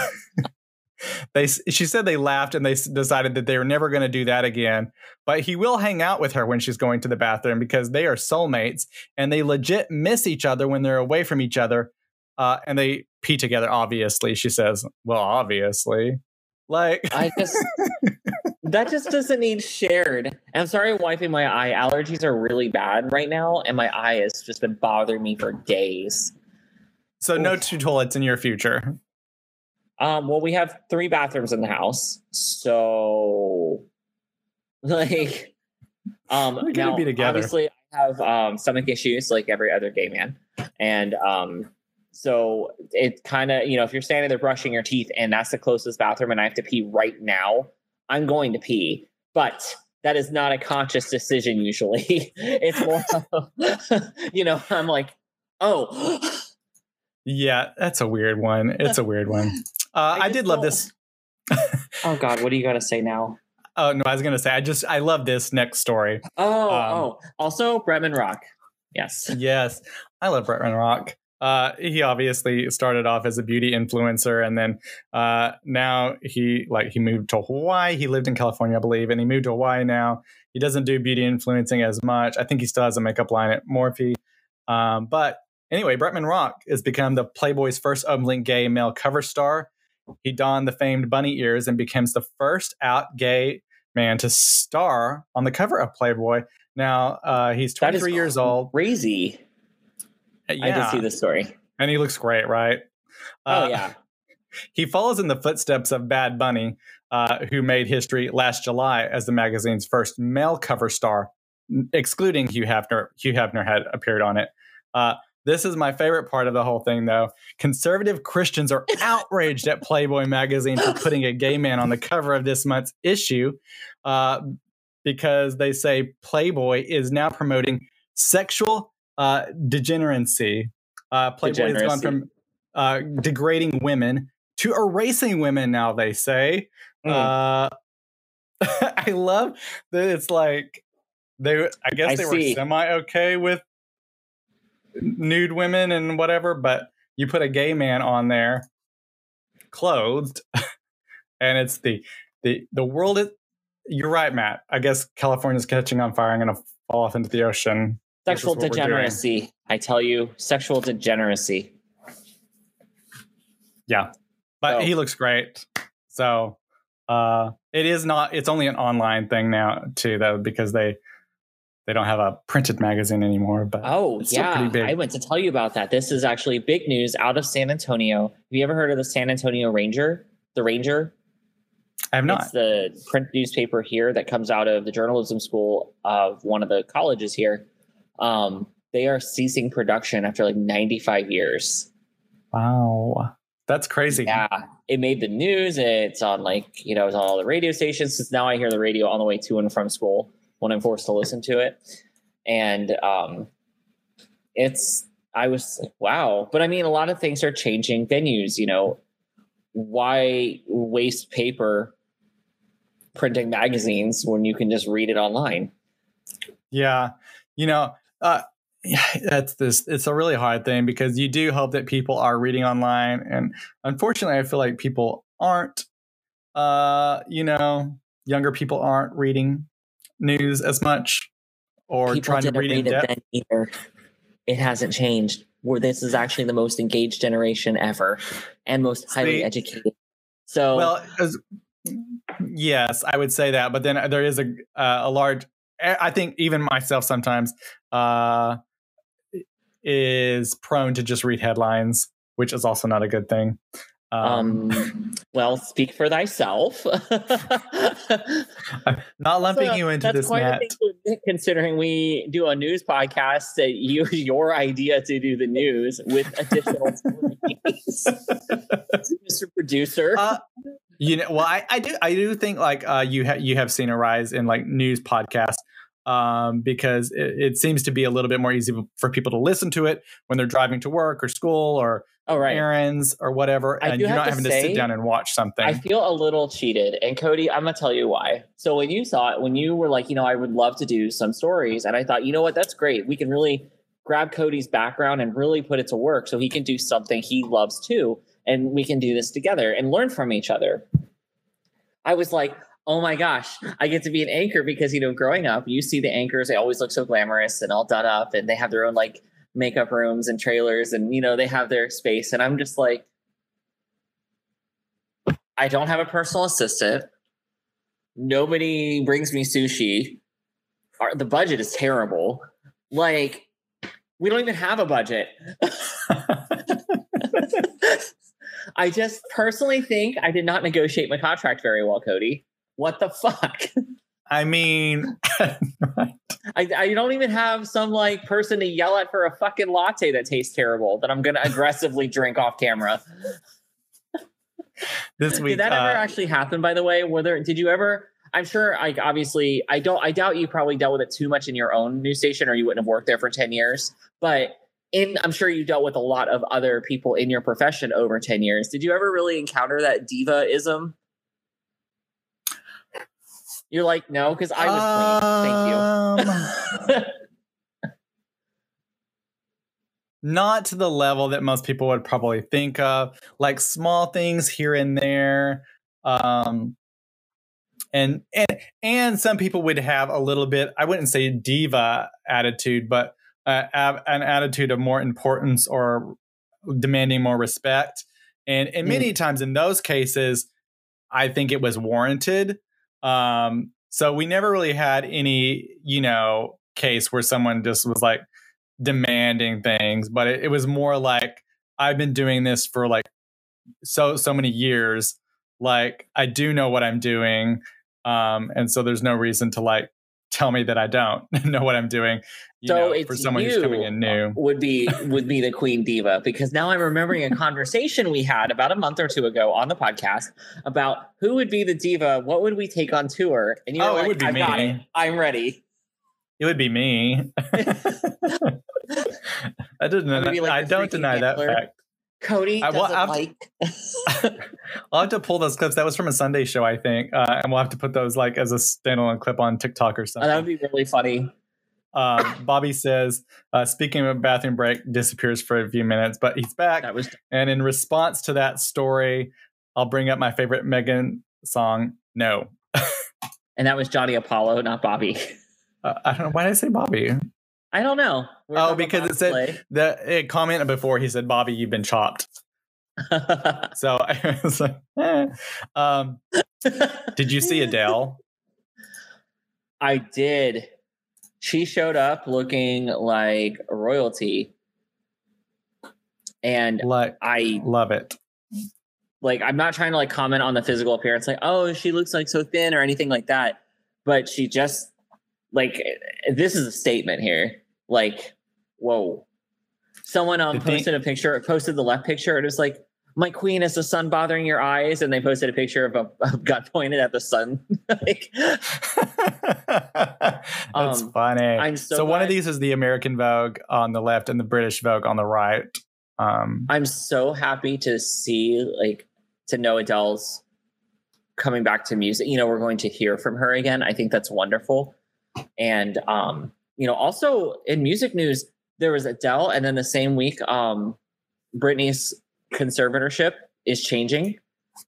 they. She said they laughed and they decided that they were never going to do that again. But he will hang out with her when she's going to the bathroom because they are soulmates and they legit miss each other when they're away from each other. Uh, and they pee together. Obviously, she says. Well, obviously, like I just that just doesn't need shared. I'm sorry, wiping my eye. Allergies are really bad right now, and my eye has just been bothering me for days. So no two toilets in your future. Um, well, we have three bathrooms in the house, so like, um, We're gonna now be together. obviously I have um stomach issues like every other gay man, and um, so it kind of you know if you're standing there brushing your teeth and that's the closest bathroom and I have to pee right now, I'm going to pee, but that is not a conscious decision usually. it's more, of, you know, I'm like, oh. Yeah, that's a weird one. It's a weird one. Uh, I, just did love this. Oh God, what are you gonna say now? Oh no, I was gonna say I just I love this next story. Oh, Um, oh. Also, Bretman Rock. Yes. Yes, I love Bretman Rock. Uh, he obviously started off as a beauty influencer, and then uh, now he like he moved to Hawaii. He lived in California, I believe, and he moved to Hawaii now. He doesn't do beauty influencing as much. I think he still has a makeup line at Morphe. Um, but anyway, Bretman Rock has become the Playboy's first openly gay male cover star. He donned the famed bunny ears and becomes the first out gay man to star on the cover of Playboy. Now uh, he's That is 23 years old. Crazy. I did see this story. And he looks great, right? Oh Uh, yeah. He follows in the footsteps of Bad Bunny, uh, who made history last July as the magazine's first male cover star, excluding Hugh Hefner. Hugh Hefner had appeared on it. Uh, this is my favorite part of the whole thing, though. Conservative Christians are outraged at Playboy magazine for putting a gay man on the cover of this month's issue uh, because they say Playboy is now promoting sexual uh, degeneracy. Uh, Playboy has gone from uh, degrading women to erasing women now, they say. Mm. Uh, I love that it's like they, I guess I they see. were semi okay with nude women and whatever, but you put a gay man on there clothed and it's the, the, the world is, you're right, Matt. I guess California's catching on fire I'm going to fall off into the ocean. Sexual what we're doing. degeneracy. I tell you, sexual degeneracy. Yeah. But So- he looks great. So uh it is not it's only an online thing now too though because they they don't have a printed magazine anymore but Oh yeah. I went to tell you about that. This is actually big news out of San Antonio. Have you ever heard of the San Antonio Ranger? The Ranger. I have not. It's the print newspaper here that comes out of the journalism school of one of the colleges here. Um, they are ceasing production after like 95 years. wow. That's crazy. Yeah, it made the news. It's on like you know, it's on all the radio stations. Since now I hear the radio on the way to and from school when I'm forced to listen to it, and um, it's I was like, wow. But I mean, a lot of things are changing. Venues, you know, why waste paper printing magazines when you can just read it online? Yeah. You know, uh yeah, that's this it's a really hard thing because you do hope that people are reading online and unfortunately I feel like people aren't uh you know, younger people aren't reading news as much or People trying to read read it then either. It hasn't changed. Where this is actually the most engaged generation ever, and most highly See? educated. So Well, as, yes, I would say that, but then there is a uh, a large. I think even myself sometimes uh, is prone to just read headlines, which is also not a good thing. Um, um, well, speak for thyself. I'm not lumping So you into that's this, quite Matt. thing considering we do a news podcast that you your idea to do the news with additional. Mr. Producer. Uh, you know, well, I, I do, I do think like uh, you have you have seen a rise in like news podcasts um, because it, it seems to be a little bit more easy for people to listen to it when they're driving to work or school or All right. errands or whatever, I and you're not to having to sit down and watch something. I feel a little cheated. And Cody, I'm gonna tell you why. So when you saw it, when you were like, you know, I would love to do some stories, and I thought, you know what, that's great. We can really grab Cody's background and really put it to work so he can do something he loves too. And we can do this together and learn from each other. I was like, oh my gosh, I get to be an anchor because, you know, growing up, you see the anchors, they always look so glamorous and all done up, and they have their own like makeup rooms and trailers, and, you know, they have their space. And I'm just like, I don't have a personal assistant. Nobody brings me sushi. Our, the budget is terrible. Like, we don't even have a budget. I just personally think I did not negotiate my contract very well, Cody. What the fuck? I mean, I, I don't even have some like person to yell at for a fucking latte that tastes terrible that I'm gonna aggressively drink off camera. this week Did that ever uh, actually happen? By the way, whether did you ever? I'm sure. Like obviously, I don't. I doubt you probably dealt with it too much in your own news station, or you wouldn't have worked there for ten years. But in, I'm sure you dealt with a lot of other people in your profession over ten years. Did you ever really encounter that diva-ism? You're like, no, because I was clean. Thank you. um, not to the level that most people would probably think of like small things here and there um and and and some people would have a little bit i wouldn't say diva attitude but uh, an attitude of more importance or demanding more respect and and many times in those cases i think it was warranted um so we never really had any you know case where someone just was like demanding things but it, it was more like i've been doing this for like so so many years. Like i do know what i'm doing um and so there's no reason to like tell me that i don't know what i'm doing so know, it's for someone you who's coming in new would be would be the queen diva because now I'm remembering a conversation we had about a month or two ago on the podcast about who would be the diva, what would we take on tour, and you Oh, it would be "I got me." I'm ready." it would be me i didn't like i don't deny that fact Cody I- well, doesn't like. I'll have to pull those clips. That was from a Sunday show, I think, uh, and we'll have to put those like as a standalone clip on TikTok or Oh, something. that would be really funny. Um, Bobby says, uh, speaking of a bathroom break, disappears for a few minutes, but he's back. That was And in response to that story, I'll bring up my favorite Meghan song, No. and that was Johnny Apollo, not Bobby. Uh, I don't know. Why did I say Bobby? I don't know. We're Oh, because it said the it commented before he said, Bobby, you've been chopped. So I was like, eh. um, did you see Adele? I did. She showed up looking like royalty. And Like, I love it. like I'm not trying to like comment on the physical appearance, like, oh, she looks like so thin or anything like that. But she just like this is a statement here. Like, whoa. Someone um posted a picture, posted the left picture, and it's like, my queen, is the sun bothering your eyes? And they posted a picture of a, a gun pointed at the sun. like, That's Um, funny. I'm so so one of these is the American Vogue on the left and the British Vogue on the right. Um, I'm so happy to see like to know Adele's coming back to music. You know, we're going to hear from her again. I think that's wonderful. And um, you know, also in music news, there was Adele, and then the same week, um, Britney's conservatorship is changing.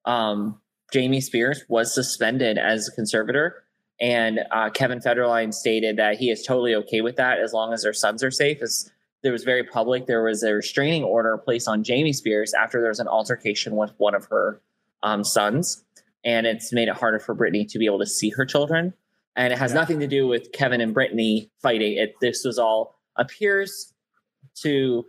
Um, Jamie Spears was suspended as a conservator, and uh, Kevin Federline stated that he is totally okay with that as long as their sons are safe. As there was very public, there was a restraining order placed on Jamie Spears after there was an altercation with one of her um, sons, and it's made it harder for Britney to be able to see her children. And it has Yeah. nothing to do with Kevin and Britney fighting. It this was all appears to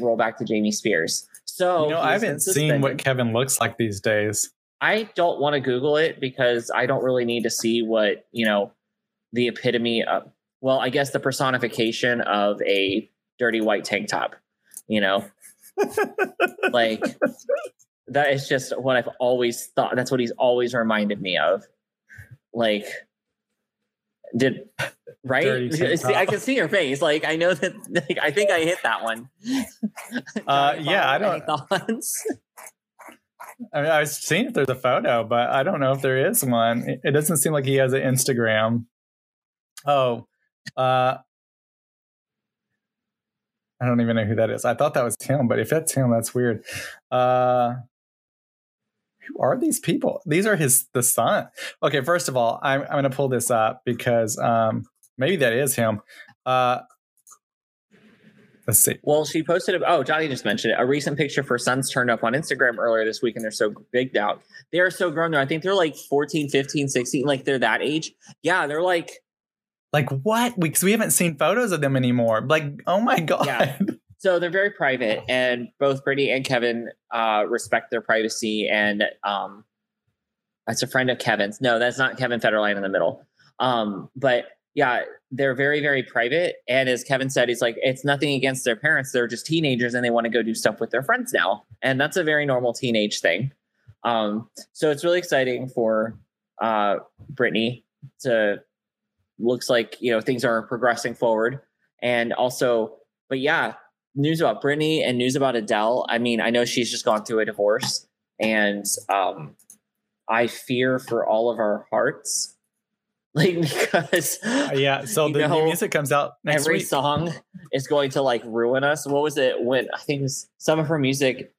roll back to Jamie Spears. So you know, I haven't seen what. Kevin looks like these days. I don't want to Google it because I don't really need to see what, you know, the epitome of, well, I guess the personification of a dirty white tank top, you know? like, that is just what I've always thought. That's what he's always reminded me of. Like, did, right? See, I can see your face. Like, I know that, like, I think I hit that one. Uh, yeah, I don't- thoughts? I mean, I was seeing if there's a photo, but I don't know if there is one. It, it doesn't seem like he has an Instagram. Oh, uh, I don't even know who that is. I thought that was him, but if that's him, that's weird. Uh, who are these people? These are his the son. Okay, first of all, I'm I'm gonna pull this up because um maybe that is him. Uh, Let's see. Well, she posted. A, oh, Johnny just mentioned it. A recent picture for sons turned up on Instagram earlier this week, and they're so big now. They are so grown. There, I think they're like 14, 15, 16. Like they're that age. Yeah, they're like Like what? Because we haven't seen photos of them anymore. Like, oh my god. Yeah. so they're very private, and both Britney and Kevin uh, respect their privacy. And um, that's a friend of Kevin's. No, that's not Kevin Federline in the middle. Um, but yeah, they're very, very private. And as Kevin said, he's like, it's nothing against their parents. They're just teenagers and they want to go do stuff with their friends now. And that's a very normal teenage thing. Um, so it's really exciting for uh, Britney to looks like, you know, things are progressing forward. And also, but yeah, news about Britney and news about Adele. I mean, I know she's just gone through a divorce and um, I fear for all of our hearts like because Uh, yeah. So the know, music comes out next every week. song is going to like ruin us. What was it when I think some of her music?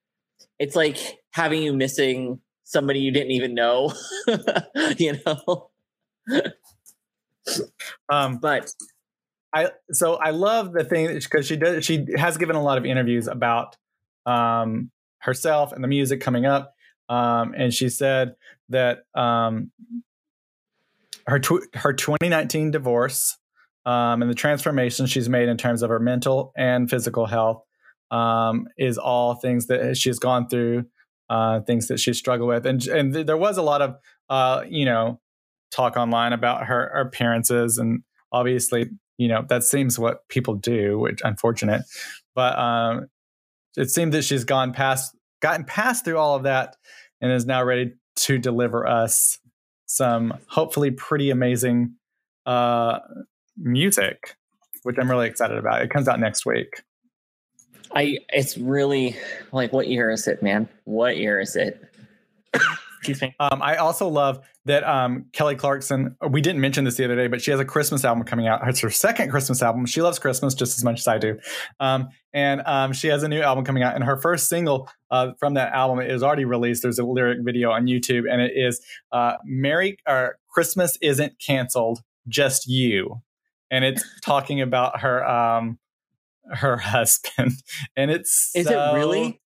It's like having you missing somebody you didn't even know, you know. Um, But I so I love the thing because she does she has given a lot of interviews about um, herself and the music coming up, um, and she said that um, her tw- her 2019 divorce um, and the transformation she's made in terms of her mental and physical health um, is all things that she's gone through, uh, things that she's struggled with, and and th- there was a lot of uh, you know talk online about her appearances and obviously you know that seems what people do which unfortunate but um it seemed that she's gone past gotten past through all of that and is now ready to deliver us some hopefully pretty amazing uh music which i'm really excited about it comes out next week I, it's really like, what year is it, man? What year is it? Excuse me. Um, I also love that um, Kelly Clarkson. We didn't mention this the other day, but she has a Christmas album coming out. It's her second Christmas album. She loves Christmas just as much as I do, um, and um, she has a new album coming out. And her first single uh, from that album is already released. There's a lyric video on YouTube, and it is uh, "Merry or Christmas isn't canceled, just you," and it's talking about her um, her husband, and it's Is so it really?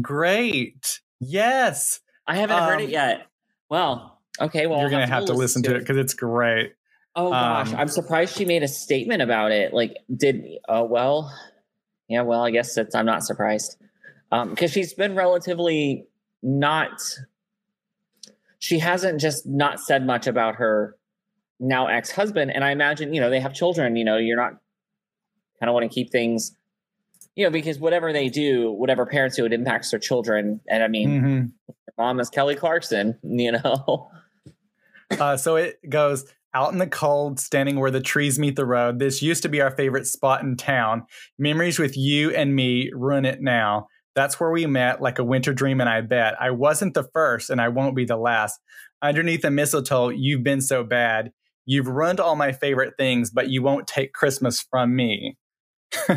great? Yes. I haven't heard um, it yet. Well, okay. Well, You're gonna have to listen to it because it's great. Oh gosh, Um, I'm surprised she made a statement about it. Like, did oh well, yeah. Well, I guess it's, I'm not surprised um, because she's been relatively not. She hasn't just not said much about her now ex husband, and I imagine you know they have children. You know, you're not kind of want to keep things, you know, because whatever they do, whatever parents do, it impacts their children. And I mean, Mhm. mom is Kelly Clarkson. You know, Uh, so it goes out in the cold, standing where the trees meet the road. This used to be our favorite spot in town. Memories with you and me ruin it now. That's where we met, like a winter dream, and I bet I wasn't the first, and I won't be the last. Underneath the mistletoe, you've been so bad. You've ruined all my favorite things, but you won't take Christmas from me.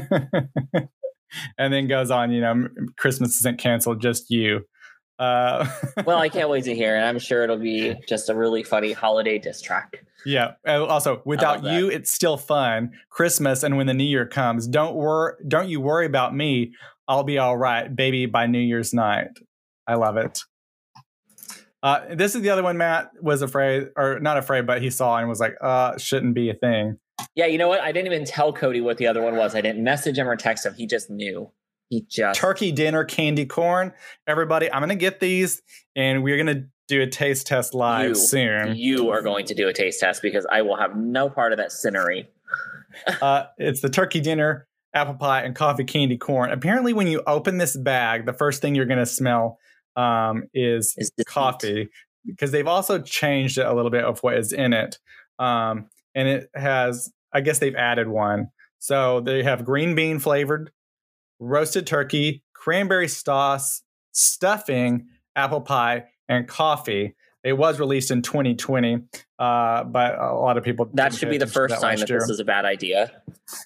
and then goes on, you know, Christmas isn't canceled, just you. Uh, well, I can't wait to hear, and I'm sure it'll be just a really funny holiday diss track. Yeah. Also, without you, it's still fun. Christmas and when the New Year comes, don't worry. Don't you worry about me. I'll be all right, baby. By New Year's night, I love it. Uh, this is the other one. Matt was afraid, or not afraid, but he saw and was like, "Uh, shouldn't be a thing." Yeah, you know what? I didn't even tell Cody what the other one was. I didn't message him or text him. He just knew. He just Turkey dinner, candy corn. Everybody, I'm gonna get these, and we're gonna do a taste test live You. soon. You are going to do a taste test because I will have no part of that cinery. uh, it's the turkey dinner, apple pie, and coffee candy corn. Apparently, when you open this bag, the first thing you're going to smell um, is Is coffee because they've also changed it a little bit of what is in it. Um, and it has, I guess they've added one. So they have green bean flavored, roasted turkey, cranberry sauce, stuffing, apple pie, and coffee. It was released in 2020, uh, but a lot of people That should be the first sign that year. this is a bad idea.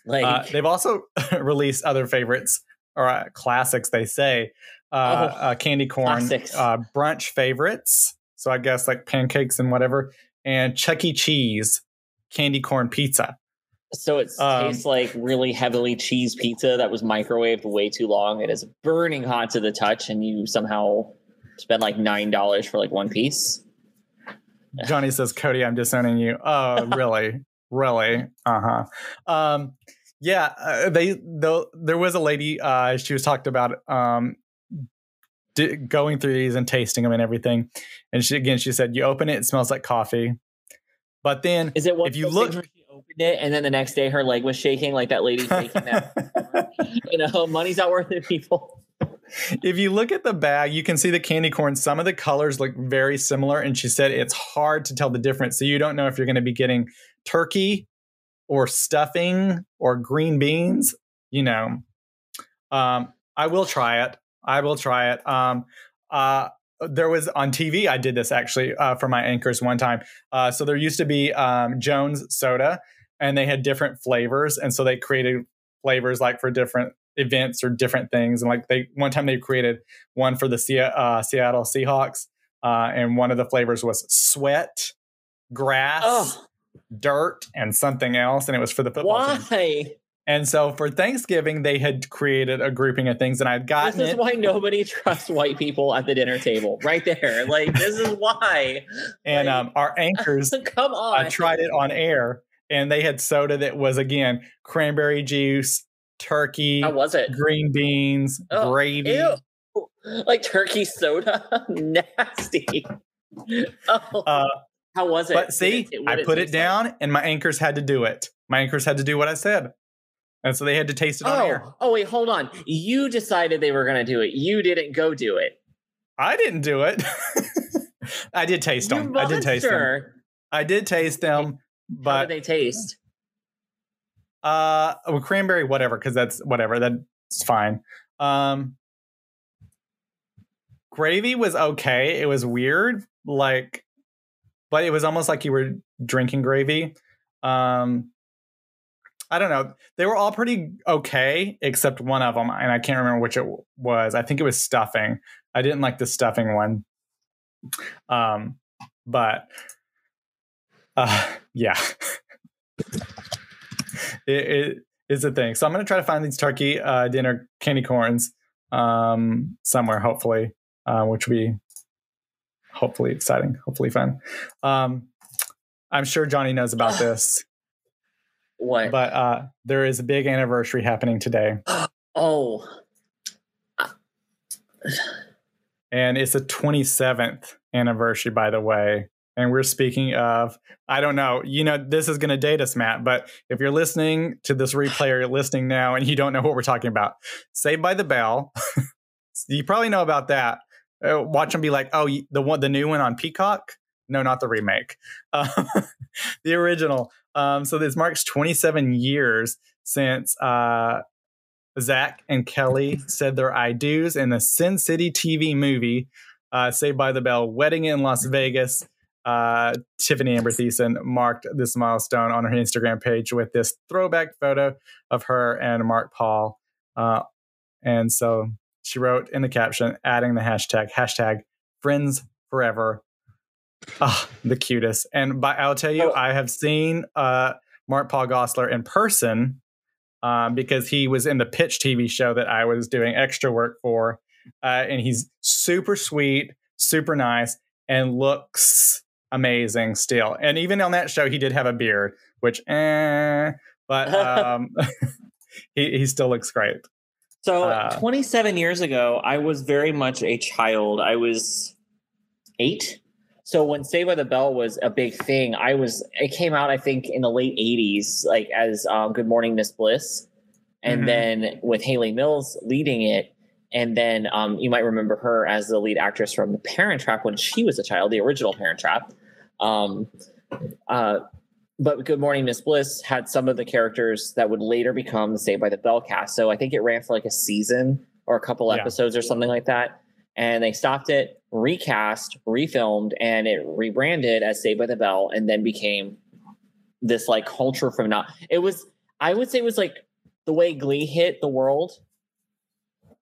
Like, Uh, they've also released other favorites or uh, classics. They say uh, Oh, uh, candy corn, uh, brunch favorites. So I guess like pancakes and whatever, and Chuck E. Cheese candy corn pizza. So it Um, tastes like really heavily cheese pizza that was microwaved way too long. It is burning hot to the touch, and you somehow spend like nine dollars for like one piece. Johnny says, Cody, I'm disowning you. Oh, really? really? Uh huh. Um, yeah, uh, they though there was a lady. Uh, she was talked about um, di- going through these and tasting them and everything. And she again, she said, you open it, it smells like coffee. But then, Is it If you look- she opened it and then the next day her leg was shaking like that lady shaking that? you know, money's not worth it, people. if you look at the bag, you can see the candy corn. Some of the colors look very similar, and she said it's hard to tell the difference. So you don't know if you're going to be getting turkey or stuffing or green beans. You know, um, I will try it. I will try it. Um, uh, there was on TV. I did this actually uh, for my anchors one time. Uh, so there used to be um, Jones soda, and they had different flavors, and so they created flavors like for different events or different things. And like they one time they created one for the Se- uh, Seattle Seahawks, uh, and one of the flavors was sweat, grass, Oh, dirt, and something else, and it was for the football team. And so for Thanksgiving, they had created a grouping of things, and I'd gotten This is it. why nobody trusts white people at the dinner table. Right there. Like this is why. and like- um, our anchors Come on. I tried it on air, and they had soda that was again cranberry juice, turkey, How was it? green beans, Oh, gravy. Ew. Like turkey soda? Nasty. Oh, Uh, how was it? but see, it- I put it taste like? down, and my anchors had to do it. My anchors had to do what I said, and so they had to taste it on air. Oh, oh wait, hold on. You decided they were going to do it. You didn't go do it. I didn't do it. I did taste You them. I did taste them. I did taste them, but How did they taste? Uh, well, cranberry, whatever, because that's whatever. That's fine. Um, gravy was okay. It was weird, like, but it was almost like you were drinking gravy. Um, I don't know. They were all pretty okay, except one of them, and I can't remember which it was. I think it was stuffing. I didn't like the stuffing one. Um, but uh, yeah. it, it is a thing. So I'm going to try to find these turkey uh, dinner candy corns um, somewhere, hopefully, uh, which will be hopefully exciting, hopefully fun. Um, I'm sure Johnny knows about this, What? but uh, there is a big anniversary happening today, oh, and it's the 27th anniversary, by the way. And we're speaking of, I don't know, you know, this is going to date us, Matt, but if you're listening to this replay or you're listening now and you don't know what we're talking about, Saved by the Bell, you probably know about that. Uh, watch them be like, oh, the one, the new one on Peacock? No, not the remake, um, the original. Um, so this marks 27 years since uh, Zack and Kelly said their I do's in the Sin City TV movie, uh, Saved by the Bell, Wedding in Las Vegas. Uh, Tiffani Amber Thiessen marked this milestone on her Instagram page with this throwback photo of her and Mark Paul. Uh, and so she wrote in the caption, adding the hashtag, hashtag friends forever. Ah, the cutest. And by, I'll tell you, Oh. I have seen uh, Mark Paul Gosselaar in person um, because he was in the Pitch TV show that I was doing extra work for. Uh, and he's super sweet, super nice, and looks amazing still. And even on that show, he did have a beard, which, eh, but um, he, he still looks great. So Uh, 27 years ago, I was very much a child. I was eight. So when Saved by the Bell was a big thing, I was. It came out, I think, in the late 80s, like as um, Good Morning Miss Bliss, and Mhm. then with Hayley Mills leading it. And then um, you might remember her as the lead actress from The Parent Trap when she was a child, the original Parent Trap. Um, uh, but Good Morning Miss Bliss had some of the characters that would later become the Saved by the Bell cast. So I think it ran for like a season or a couple Yeah. episodes or something like that. And they stopped it, recast, refilmed, and it rebranded as Saved by the Bell, and then became this like culture from now. It was, I would say, it was like the way Glee hit the world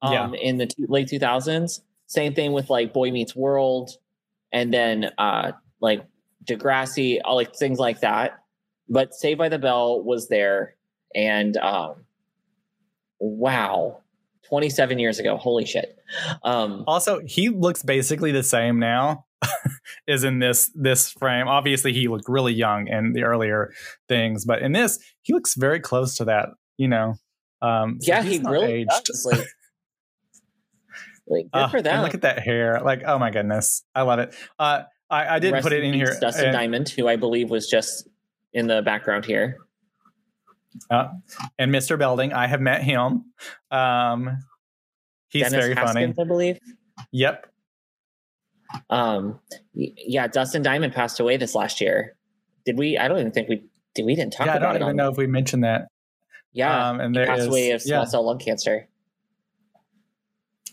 um, in the two, late 2000s. Same thing with like Boy Meets World, and then uh, like Degrassi, all like things like that. but Saved by the Bell was there, and um, wow, 27 years ago. Holy shit. Um, Also, he looks basically the same now as in this this frame. Obviously, he looked really young in the earlier things, but in this, he looks very close to that. You know, um, so yeah, he really aged. does. Like, like good Uh, for and them. Look at that hair! Like, oh my goodness, I love it. Uh, I, I didn't Rest put it in here. Dustin and- Diamond, who I believe was just in the background here. Uh, and Mr. Belding, I have met him. Um, he's Dennis very funny. Haskins, I believe. Yep. Um, yeah, Dustin Diamond passed away this last year. Did we? I don't even think we did. We didn't talk Yeah, I don't even know if we mentioned that. Yeah, um, and he there passed is- away of small yeah. cell lung cancer.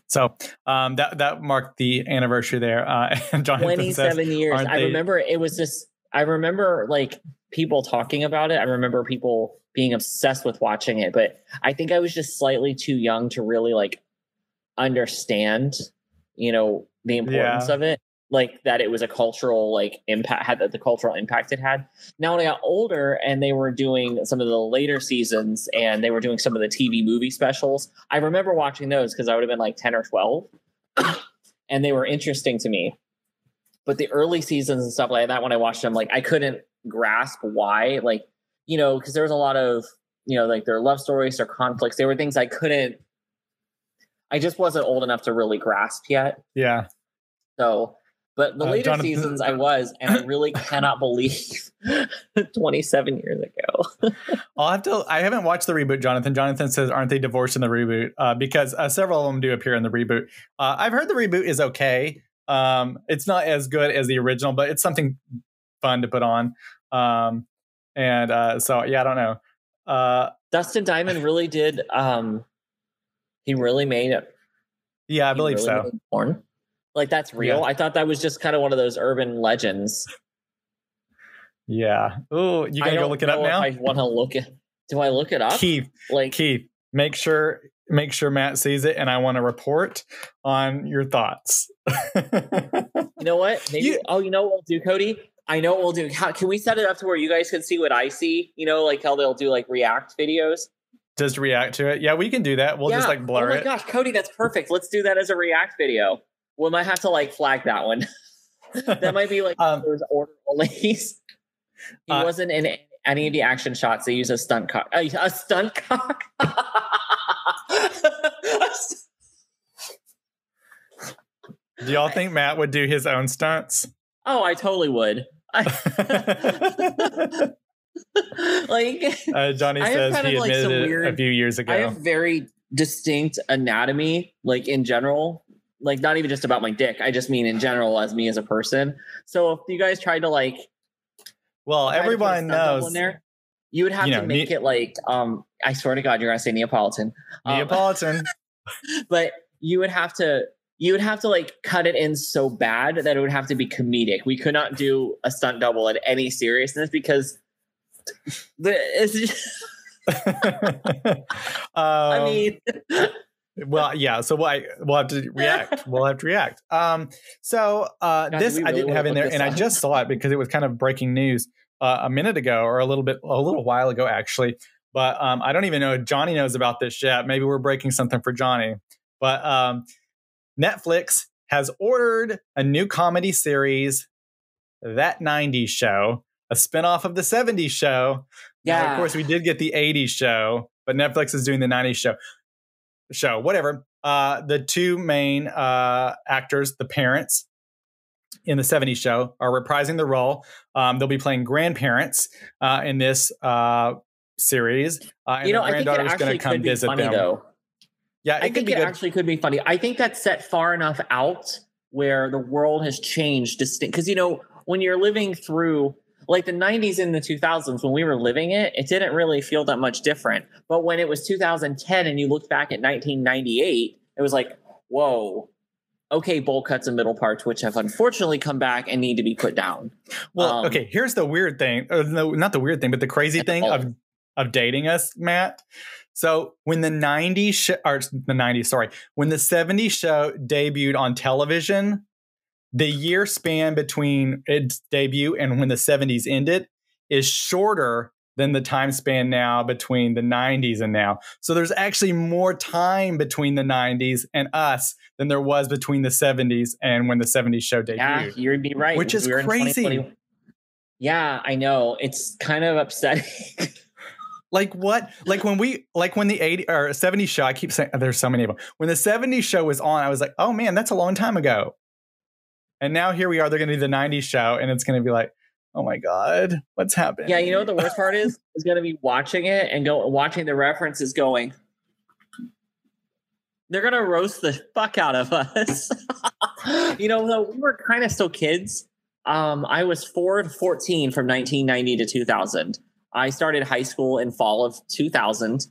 So um, that that marked the anniversary there. Uh, says, Twenty-seven years. I they- remember it was just. I remember like people talking about it. I remember people being obsessed with watching it, but I think I was just slightly too young to really like understand, you know, the importance Yeah. of it. Like that it was a cultural like impact had that the cultural impact it had. Now when I got older and they were doing some of the later seasons and they were doing some of the TV movie specials, I remember watching those because I would have been like 10 or 12 and they were interesting to me. But the early seasons and stuff like that, when I watched them, like I couldn't grasp why, like, you know, because there was a lot of, you know, like their love stories, their conflicts. There were things I couldn't, I just wasn't old enough to really grasp yet. "Yeah, So, but the Uh, later Jonathan- seasons I was, and I really cannot believe 27 years ago. I'll have to. I haven't watched the reboot. Jonathan. Jonathan says, "Aren't they divorced in the reboot?" Uh, because uh, several of them do appear in the reboot. Uh, I've heard the reboot is okay. Um, it's not as good as the original, but it's something fun to put on. Um, and uh, so yeah, I don't know. Uh, Dustin Diamond really did, um, he really made it. yeah, I believe really so. Porn. Like that's real. Yeah. I thought that was just kind of one of those urban legends. Yeah. Oh, you gotta go look it up now. I want to look it. Do I look it up? Keith, like Keith, make sure make sure Matt sees it, and I want to report on your thoughts. You know what? Maybe. You- oh, you know what we'll do, Cody? I know what we'll do. How, can we set it up to where you guys can see what I see? You know, like how they'll do like React videos. Just react to it. Yeah, we can do that. We'll just like blur it. Oh my it. gosh, Cody, that's perfect. Let's do that as a React video. We might have to like flag that one. that might be like Um, those order only. he Uh, wasn't in any of the action shots. They use a stunt cock. Uh, a stunt cock. Do y'all think Matt would do his own stunts? Oh, I totally would. I, like uh, Johnny says kind he of, like, admitted it a few years ago. I have very distinct anatomy, like in general. Like not even just about my dick. I just mean in general as me as a person. So if you guys tried to like well, try to put a everyone knows there, you would have you to know, make Ne- it like um. I swear to God, you're gonna say Neapolitan. Um, Neapolitan. but you would have to you would have to like cut it in so bad that it would have to be comedic. We could not do a stunt double at any seriousness because the it's just, I Um, mean well, yeah. So we'll, we'll have to react. We'll have to react. Um, so uh, God, this we I didn't have in there, and I just saw it because it was kind of breaking news uh, a minute ago, or a little bit, a little while ago, actually. But um, I don't even know Johnny knows about this yet. Maybe we're breaking something for Johnny. But um, Netflix has ordered a new comedy series, That 90s Show, a spinoff of the 70s show. Now, yeah of course, we did get the 80s show, but Netflix is doing the 90s show. Show, whatever. Uh, the two main uh, actors, the parents in the 70s show, are reprising the role. Um, they'll be playing grandparents uh, in this uh, series. Uh, and you know their I think it granddaughter's going to come visit them. though. Yeah, it I could think it good. actually could be funny. I think that's set far enough out where the world has changed distinct because you know when you're living through like the 90s and the 2000s when we were living it it didn't really feel that much different but when it was 2010 and you looked back at 1998 it was like whoa okay bowl cuts and middle parts which have unfortunately come back and need to be put down Well, Um, okay, here's the weird thing. No, not the weird thing, but the crazy thing of of dating us, Matt. So when the 90s sh- or the 90s, sorry, when the 70s show debuted on television, the year span between its debut and when the 70s ended is shorter than the time span now between the 90s and now. So there's actually more time between the 90s and us than there was between the 70s and when the 70s show debuted. Yeah, you'd be right. Which is We're crazy. Yeah, I know. It's kind of upsetting. Like what? Like when we like when the 80 or 70s show, I keep saying there's so many of them. When the 70s show was on, I was like, oh man, that's a long time ago. And now here we are, they're gonna do the 90s show, and it's gonna be like, oh my God, what's happening? yeah, you know what the worst part is? Is to be watching it and go watching the references going. They're to roast the fuck out of us. you know, though we were kind of still kids. Um, I was four to 14 from 1990 to 2000. I started high school in fall of 2000.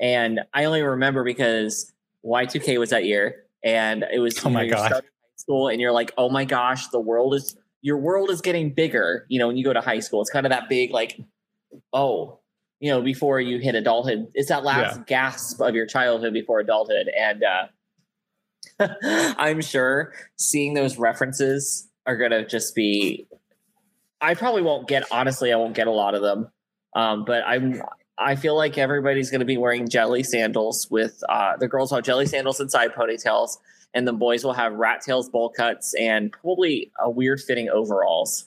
And I only remember because Y2K was that year. And it was, Oh know, my you're God. starting high school and you're like, oh my gosh, the world is, your world is getting bigger. You know, when you go to high school, it's kind of that big, like, oh, you know, before you hit adulthood, it's that last gasp of your childhood before adulthood. And uh, I'm sure seeing those references are going to just be, I probably won't get, honestly, I won't get a lot of them. Um, but I'm, I feel like everybody's going to be wearing jelly sandals with uh, the girls will have jelly sandals and side ponytails, and the boys will have rat tails, bowl cuts, and probably a weird fitting overalls.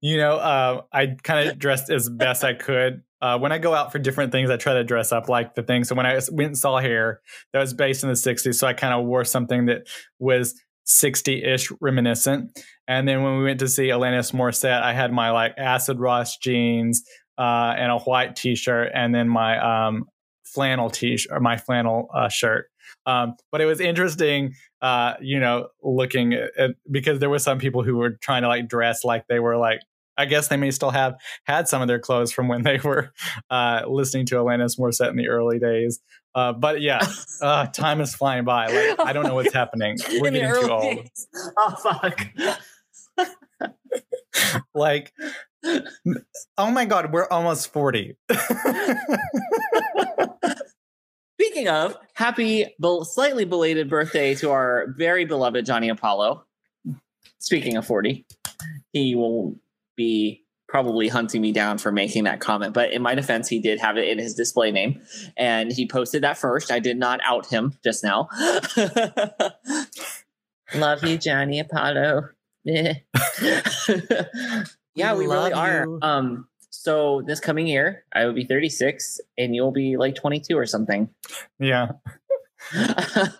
You know, uh, I kind of dressed as best I could. Uh, when I go out for different things, I try to dress up like the thing. So when I went and saw hair, that was based in the 60s. So I kind of wore something that was 60 ish reminiscent. And then when we went to see Alanis Morissette, I had my like acid Ross jeans uh, and a white t shirt, and then my um, flannel t shirt, or my flannel uh, shirt. Um, but it was interesting, uh, you know, looking at, at because there were some people who were trying to like dress like they were like I guess they may still have had some of their clothes from when they were uh, listening to Alanis Morissette in the early days. Uh, but yeah, uh, time is flying by. Like I don't know what's happening. We're getting too old. days. Oh fuck! Like, oh my god, we're almost forty. Speaking of, happy, slightly belated birthday to our very beloved Johnny Apollo. Speaking of 40, he will be probably hunting me down for making that comment. But in my defense, he did have it in his display name and he posted that first. I did not out him just now. Love you, Johnny Apollo. yeah, we Love really are. you. Um, so this coming year, I will be 36 and you'll be like 22 or something. yeah,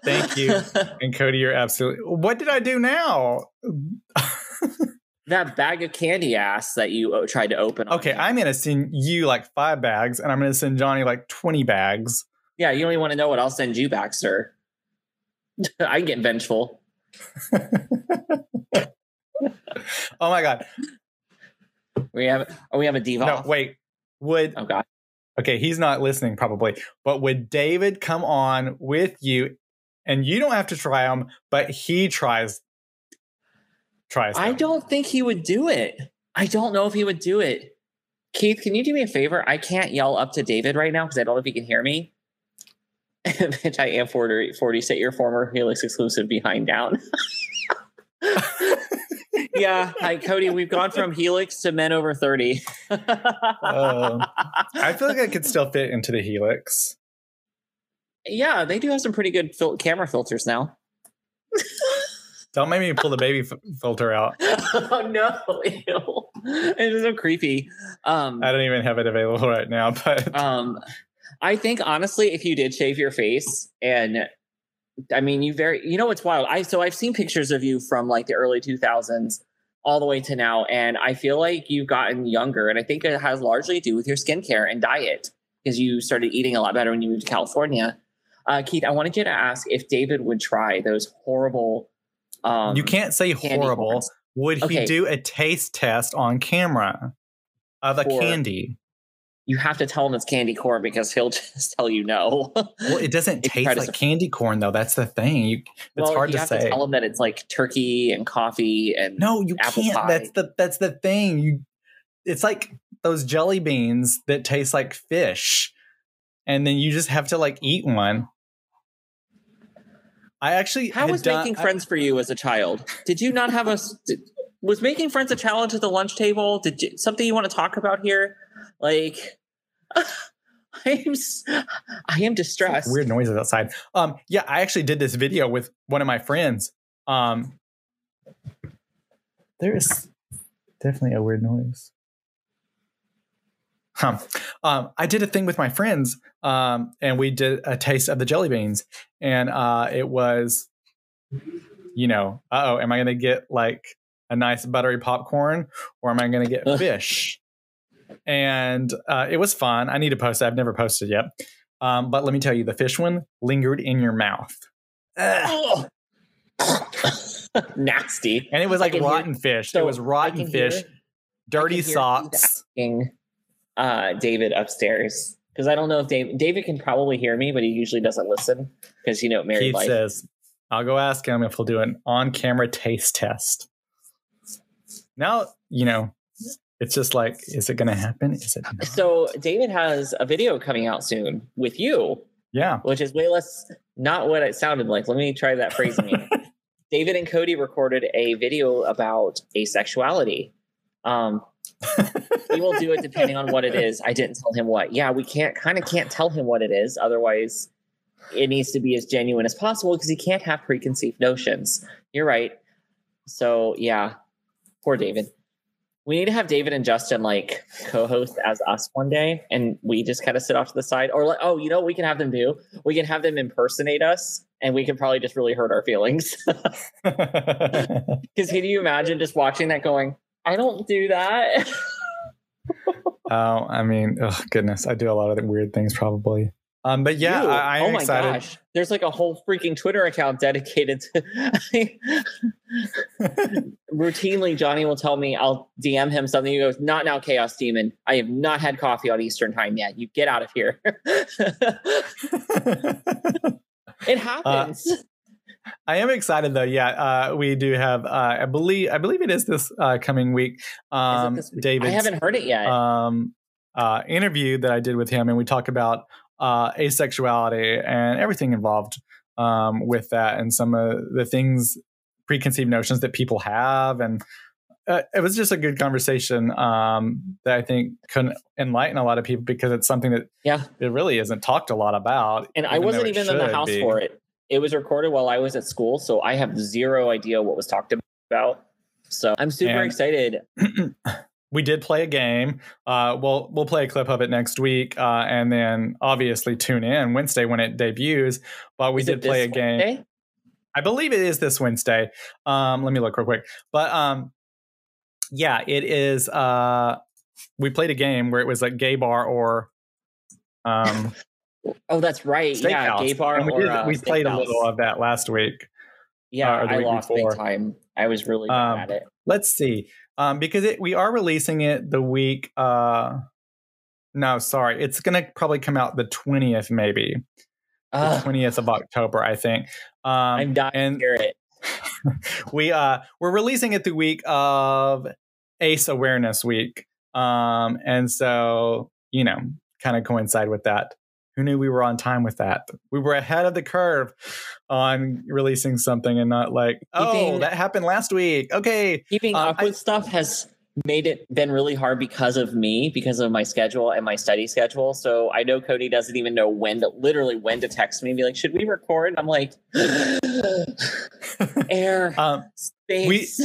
Thank you. and Cody, you're absolutely. What did I do now? that bag of candy ass that you uh, tried to open. Okay. I'm gonna send you like five bags, and I'm gonna send Johnny like twenty bags. yeah. You don't even want to know what I'll send you, Baxter. I get vengeful. Oh my god! We have. Oh, we have a diva. No, wait. Would Oh God. okay? He's not listening probably, but would David come on with you? And you don't have to try them, but he tries. Tries. I don't think he would do it. I don't know if he would do it. Keith, can you do me a favor? I can't yell up to David right now because I don't know if he can hear me. Bitch, I am 40, 40 set your former Helix exclusive behind down. yeah, hi Cody. We've gone from Helix to men over 30. Um, I feel like I could still fit into the Helix. yeah, they do have some pretty good fil- camera filters now. Don't make me pull the baby f- filter out. oh no. Ew. It's so creepy. Um I don't even have it available right now, but Um, I think honestly, if you did shave your face, and I mean, you very, you know, what's wild. I so I've seen pictures of you from like the early two thousands all the way to now, and I feel like you've gotten younger, and I think it has largely to do with your skincare and diet because you started eating a lot better when you moved to California. Uh, Keith, I wanted you to ask if David would try those horrible. Um, you can't say horrible. Would he Okay. do a taste test on camera of a For- candy? You have to tell him it's candy corn because he'll just tell you no. Well, it doesn't taste try to like candy corn though. That's the thing. You, it's well, hard you to have say. to tell him that it's like turkey and coffee and no, you can't. pie. That's the that's the thing. You, it's like those jelly beans that taste like fish, and then you just have to like eat one. I actually How was done- making I- friends for you as a child? Did you not have a? did- was making friends a challenge at the lunch table? Did you, something you want to talk about here? Like, I am, I am distressed. Weird noises outside. Um, yeah, I actually did this video with one of my friends. Um, there is definitely a weird noise. Huh. Um, I did a thing with my friends, um, and we did a taste of the jelly beans, and uh, it was, you know, uh oh, am I going to get like a nice buttery popcorn, or am I going to get fish? And uh, it was fun. I need to post it. I've never posted yet. Um, but let me tell you, the fish one lingered in your mouth. Ugh. Nasty. And it was like can hear- rotten fish. so it was rotten can hear- fish, dirty I can hear socks. asking, uh, David upstairs because I don't know if David David can probably hear me, but he usually doesn't listen because you know married Keith life. says, I'll go ask him if he'll do an on camera taste test. Now, you know, it's just like, is it going to happen? Is it? Not? So David has a video coming out soon with you, Yeah. which is way less not what it sounded like. Let me try that phrasing. again. David and Cody recorded a video about asexuality. Um, he will do it depending on what it is. I didn't tell him what. Yeah, we can't kind of can't tell him what it is. Otherwise, it needs to be as genuine as possible because he can't have preconceived notions. You're right. So yeah, poor David. We need to have David and Justin like co-host as us one day, and we just kind of sit off to the side. Or like, oh, you know, what we can have them do. We can have them impersonate us, and we can probably just really hurt our feelings. Because can you imagine just watching that, going, "I don't do that." oh, I mean, oh goodness, I do a lot of the weird things probably. Um, but yeah? I, I am oh my excited. gosh, there's like a whole freaking Twitter account dedicated to. Routinely, Johnny will tell me I'll DM him something. He goes, "Not now, Chaos Demon. I have not had coffee on Eastern Time yet. You get out of here." it happens. I am excited though. Yeah, uh, we do have. Uh, I believe. I believe it is this uh, coming week. Um, it this week? David. I haven't heard it yet. um, uh, interview that I did with him, and we talk about uh, asexuality and everything involved um, with that, and some of the things, preconceived notions that people have, and uh, it was just a good conversation um, that I think can enlighten a lot of people because it's something that yeah, it really isn't talked a lot about. and I wasn't even in the house be. for it. It was recorded while I was at school, so I have zero idea what was talked about. So I'm super And- excited. we did play a game. Uh, we'll we'll play a clip of it next week, uh, and then obviously tune in Wednesday when it debuts. But we Is did play a game. Wednesday? I believe it is this Wednesday. Um, let me look real quick. But um, yeah, it is. Uh, we played a game where it was like gay bar or um, Oh, that's right. Yeah, gay bar And we or did, uh, we played a little of that last week. Yeah, uh, I lost before. big time. I was really bad Um, at it. Let's see, um, because it, we are releasing it the week. Uh, no, sorry, it's gonna probably come out the twentieth, maybe. the twentieth of October, I think. Um, I'm dying and to hear it. we uh we're releasing it the week of Ace Awareness Week, um, and so you know, kind of coincide with that. Who knew we were on time with that? We were ahead of the curve on releasing something and not like, oh, Keeping- that happened last week. Okay, Keeping um, up with stuff has made it been really hard because of me, because of my schedule and my study schedule. So I know Cody doesn't even know when to literally when to text me and be like, should we record? I'm like air, um, space.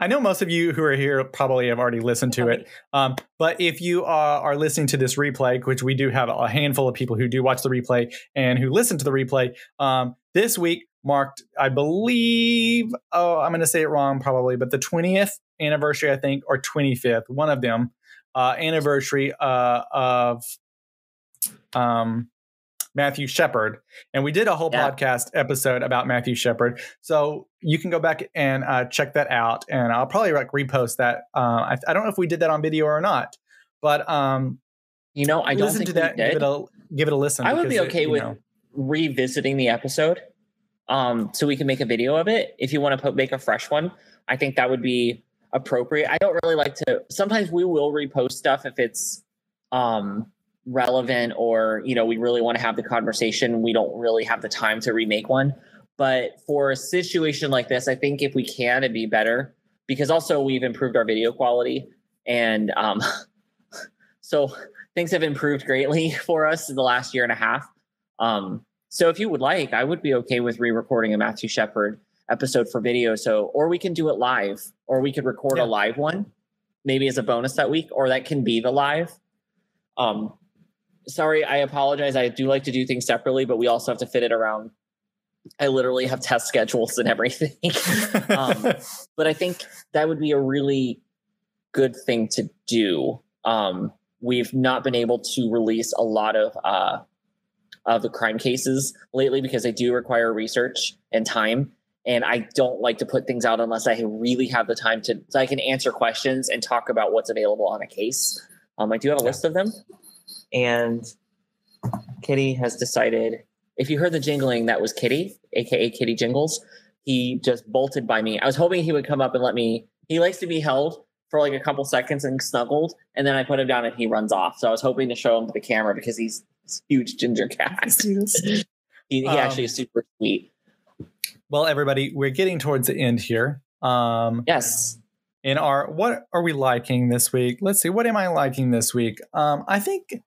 I know most of you who are here probably have already listened to it. Um, but if you are, are listening to this replay, which we do have a handful of people who do watch the replay and who listen to the replay, um, this week marked, I believe, oh, I'm going to say it wrong probably, but the 20th anniversary, I think, or 25th, one of them, uh, anniversary uh, of um, Matthew Shepard. And we did a whole Yeah. podcast episode about Matthew Shepard. So you can go back and uh, check that out. And I'll probably like repost that. Uh, I, I don't know if we did that on video or not, but um, You know, I don't listen think to that. Give it a give it a listen. I would be because it- okay with know. revisiting the episode, um, so we can make a video of it. If you want to put, make a fresh one, I think that would be appropriate. I don't really like to. Sometimes we will repost stuff if it's um, relevant or you know we really want to have the conversation. We don't really have the time to remake one. But for a situation like this, I think if we can, it'd be better because also we've improved our video quality and um, so things have improved greatly for us in the last year and a half. Um, so if you would like, I would be okay with re-recording a Matthew Shepard episode for video. So, or we can do it live, or we could record Yeah. a live one, maybe as a bonus that week, or that can be the live. Um, sorry, I apologize. I do like to do things separately, but we also have to fit it around. I literally have test schedules and everything. um, but I think that would be a really good thing to do. Um, we've not been able to release a lot of uh, of the crime cases lately because they do require research and time. And I don't like to put things out unless I really have the time to, so I can answer questions and talk about what's available on a case. Um, I do have a list of them, and Kitty has decided. If you heard the jingling, that was Kitty, aka Kitty Jingles. He just bolted by me. I was hoping he would come up and let me. He likes to be held for like a couple seconds and snuggled, and then I put him down and he runs off. So I was hoping to show him to the camera because he's this huge ginger cat. he he Um, actually is super sweet. well, everybody, we're getting towards the end here. Um, Yes. in our what are we liking this week? Let's see, what am I liking this week? Um, I think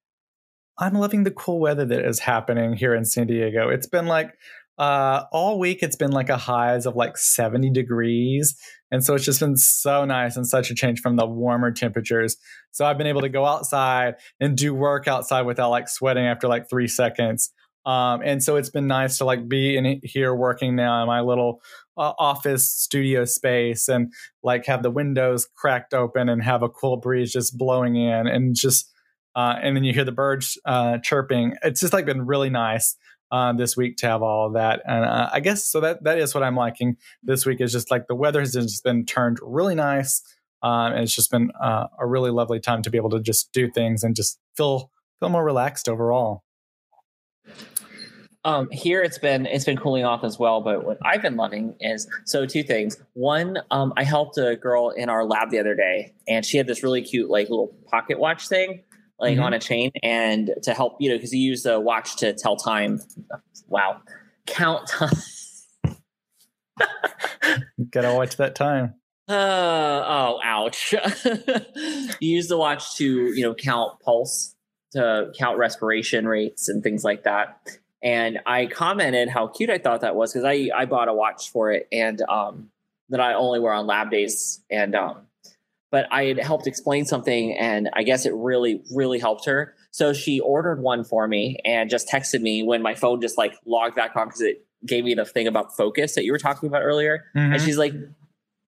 I'm loving the cool weather that is happening here in San Diego. It's been like uh all week it's been like a highs of like 70 degrees. And so it's just been so nice and such a change from the warmer temperatures. So i've been able to go outside and do work outside without like sweating after like three seconds. Um and so it's been nice to like be in here working now in my little uh, office studio space and like have the windows cracked open and have a cool breeze just blowing in and just uh, and then you hear the birds uh, chirping. It's just like been really nice uh, this week to have all of that, and uh, I guess so that that is what I'm liking this week is just like the weather has just been turned really nice, um, and it's just been uh, a really lovely time to be able to just do things and just feel feel more relaxed overall. Um, here it's been it's been cooling off as well, but what I've been loving is so two things. One, um, I helped a girl in our lab the other day, and she had this really cute like little pocket watch thing, like Mhm. on a chain, and to help you know because you use the watch to tell time. Wow, count time. Gotta watch that time. Uh, oh, ouch. you use the watch to, you know, count pulse, to count respiration rates and things like that. And I commented how cute I thought that was because I, I bought a watch for it and um, that I only wear on lab days. And, um, but I had helped explain something and I guess it really, really helped her. So she ordered one for me and just texted me when my phone just like logged back on because it gave me the thing about focus that you were talking about earlier. And Mhm. she's like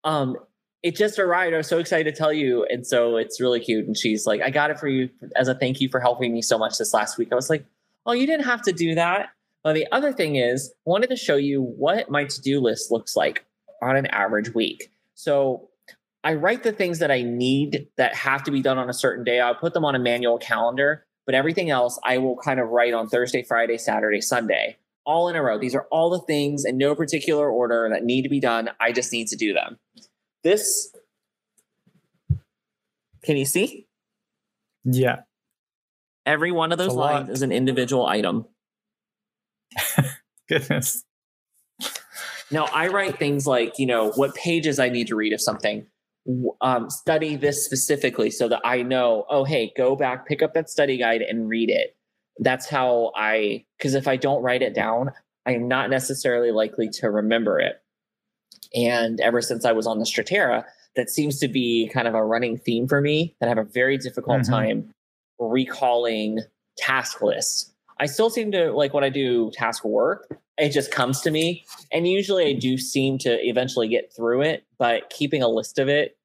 um it just arrived. I was so excited to tell you. And so it's really cute. And she's like i got it for you as a thank you for helping me so much this last week. I was like oh you didn't have to do that. Well the other thing is i wanted to show you what my to-do list looks like on an average week. So i write the things that i need that have to be done on a certain day i'll put them on a manual calendar but everything else i will kind of write on thursday friday saturday sunday all in a row. These are all the things in no particular order that need to be done. I just need to do them. This, can you see? yeah, Every one of those lines lot. is an individual item. goodness. Now, I write things like, you know, what pages I need to read of something. Um, study this specifically so that I know, oh, hey, go back, pick up that study guide and read it. That's how I, because if I don't write it down, I am not necessarily likely to remember it. And ever since I was on the Strattera, that seems to be kind of a running theme for me that I have a very difficult Mhm. time recalling task lists. I still seem to like when I do task work, it just comes to me. And usually I do seem to eventually get through it, but keeping a list of it,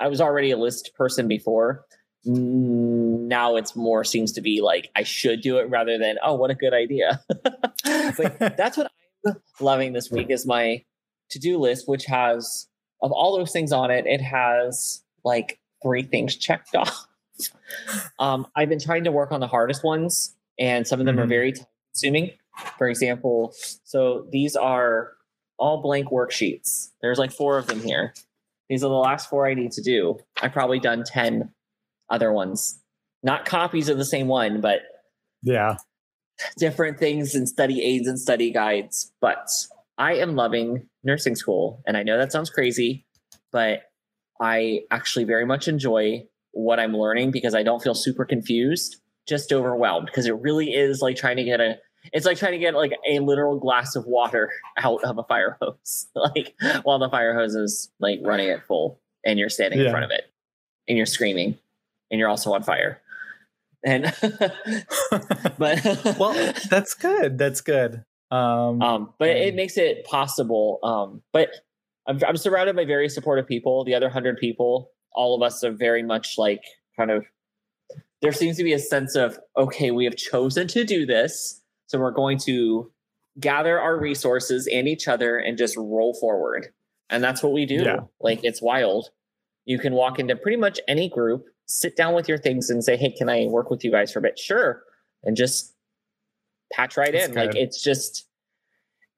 I was already a list person before. Now it's more seems to be like I should do it rather than, oh, what a good idea. but that's what I'm loving this week is my to-do list, which has of all those things on it, it has like three things checked off. um, I've been trying to work on the hardest ones, and some of them are Mhm. very time consuming. For example, so these are all blank worksheets. There's like four of them here. These are the last four I need to do. I've probably done 10 other ones. Not copies of the same one, but Yeah, different things and study aids and study guides. But I am loving nursing school. And I know that sounds crazy, but I actually very much enjoy what I'm learning because I don't feel super confused, just overwhelmed because it really is like trying to get a it's like trying to get like a literal glass of water out of a fire hose like while the fire hose is like running at full and you're standing Yeah. in front of it and you're screaming and you're also on fire and but well, that's good. That's good. Um, um but it Um, makes it possible um but I'm, I'm surrounded by very supportive people the other hundred people all of us are very much like kind of there seems to be a sense of okay we have chosen to do this. So we're going to gather our resources and each other and just roll forward. And that's what we do. Yeah. like it's wild. You can walk into pretty much any group sit down with your things and say hey can i work with you guys for a bit? Sure. And just patch right in. like it's just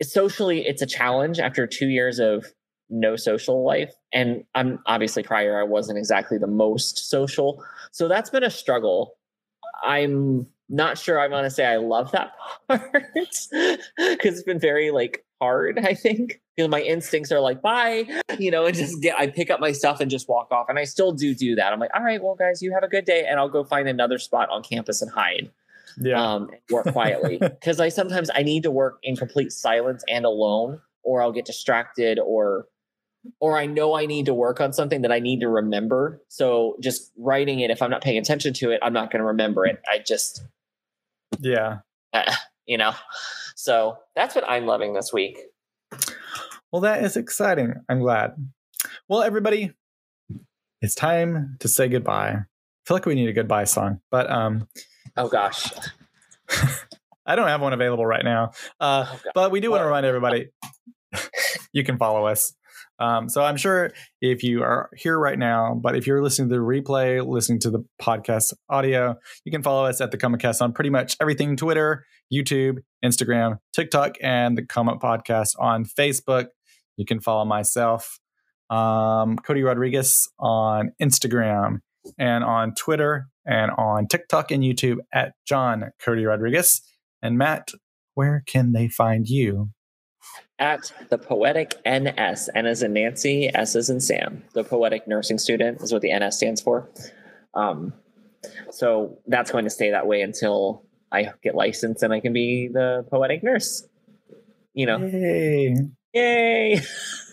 socially it's a challenge after two years of no social life. And i'm obviously prior i wasn't exactly the most social. So that's been a struggle. I'm not sure i'm going to say i love that part because it's been very like hard i think. Because my instincts are like bye you know and just get i pick up my stuff and just walk off. And i still do do that. I'm like all right well guys you have a good day and i'll go find another spot on campus and hide yeah. um, and work quietly. Because I sometimes I need to work in complete silence and alone, or I'll get distracted, or or I know I need to work on something that I need to remember. So just writing it, if I'm not paying attention to it, I'm not going to remember it. I just, yeah. you know, so that's what I'm loving this week. Well, that is exciting. I'm glad. Well, everybody, it's time to say goodbye. I feel like we need a goodbye song, but um, Oh gosh, I don't have one available right now. Uh, Oh, but we do want to remind everybody you can follow us. Um, so I'm sure if you are here right now, but if you're listening to the replay, listening to the podcast audio, you can follow us at the ComaCast on pretty much everything Twitter, YouTube, Instagram, TikTok, and the Comic Podcast on Facebook. You can follow myself, um, Cody Rodriguez, on Instagram and on Twitter and on TikTok and YouTube at John Cody Rodriguez. And Matt, where can they find you? At the poetic NS, N as in Nancy, S as in Sam. The poetic nursing student is what the NS stands for. Um, so that's going to stay that way until I get licensed and I can be the poetic nurse. You know, Yay. yay!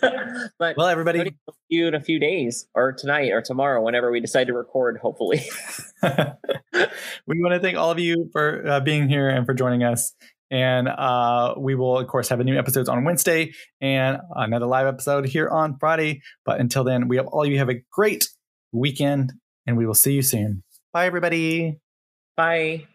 but Well, everybody, see you in a few days, or tonight, or tomorrow, whenever we decide to record. Hopefully, we want to thank all of you for uh, being here and for joining us. And uh, we will, of course, have a new episodes on Wednesday and another live episode here on Friday. But until then, we have all of you have a great weekend, and we will see you soon. Bye, everybody. bye.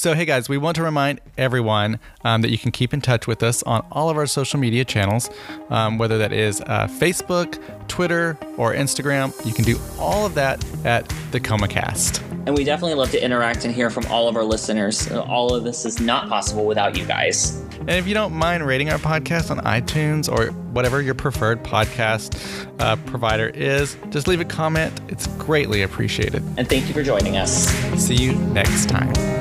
So, hey guys, we want to remind everyone um, that you can keep in touch with us on all of our social media channels, um, whether that is uh, Facebook, Twitter, or Instagram. You can do all of that at the ComaCast. And we definitely love to interact and hear from all of our listeners. All of this is not possible without you guys. And if you don't mind rating our podcast on iTunes or whatever your preferred podcast uh, provider is, just leave a comment. It's greatly appreciated. And thank you for joining us. See you next time.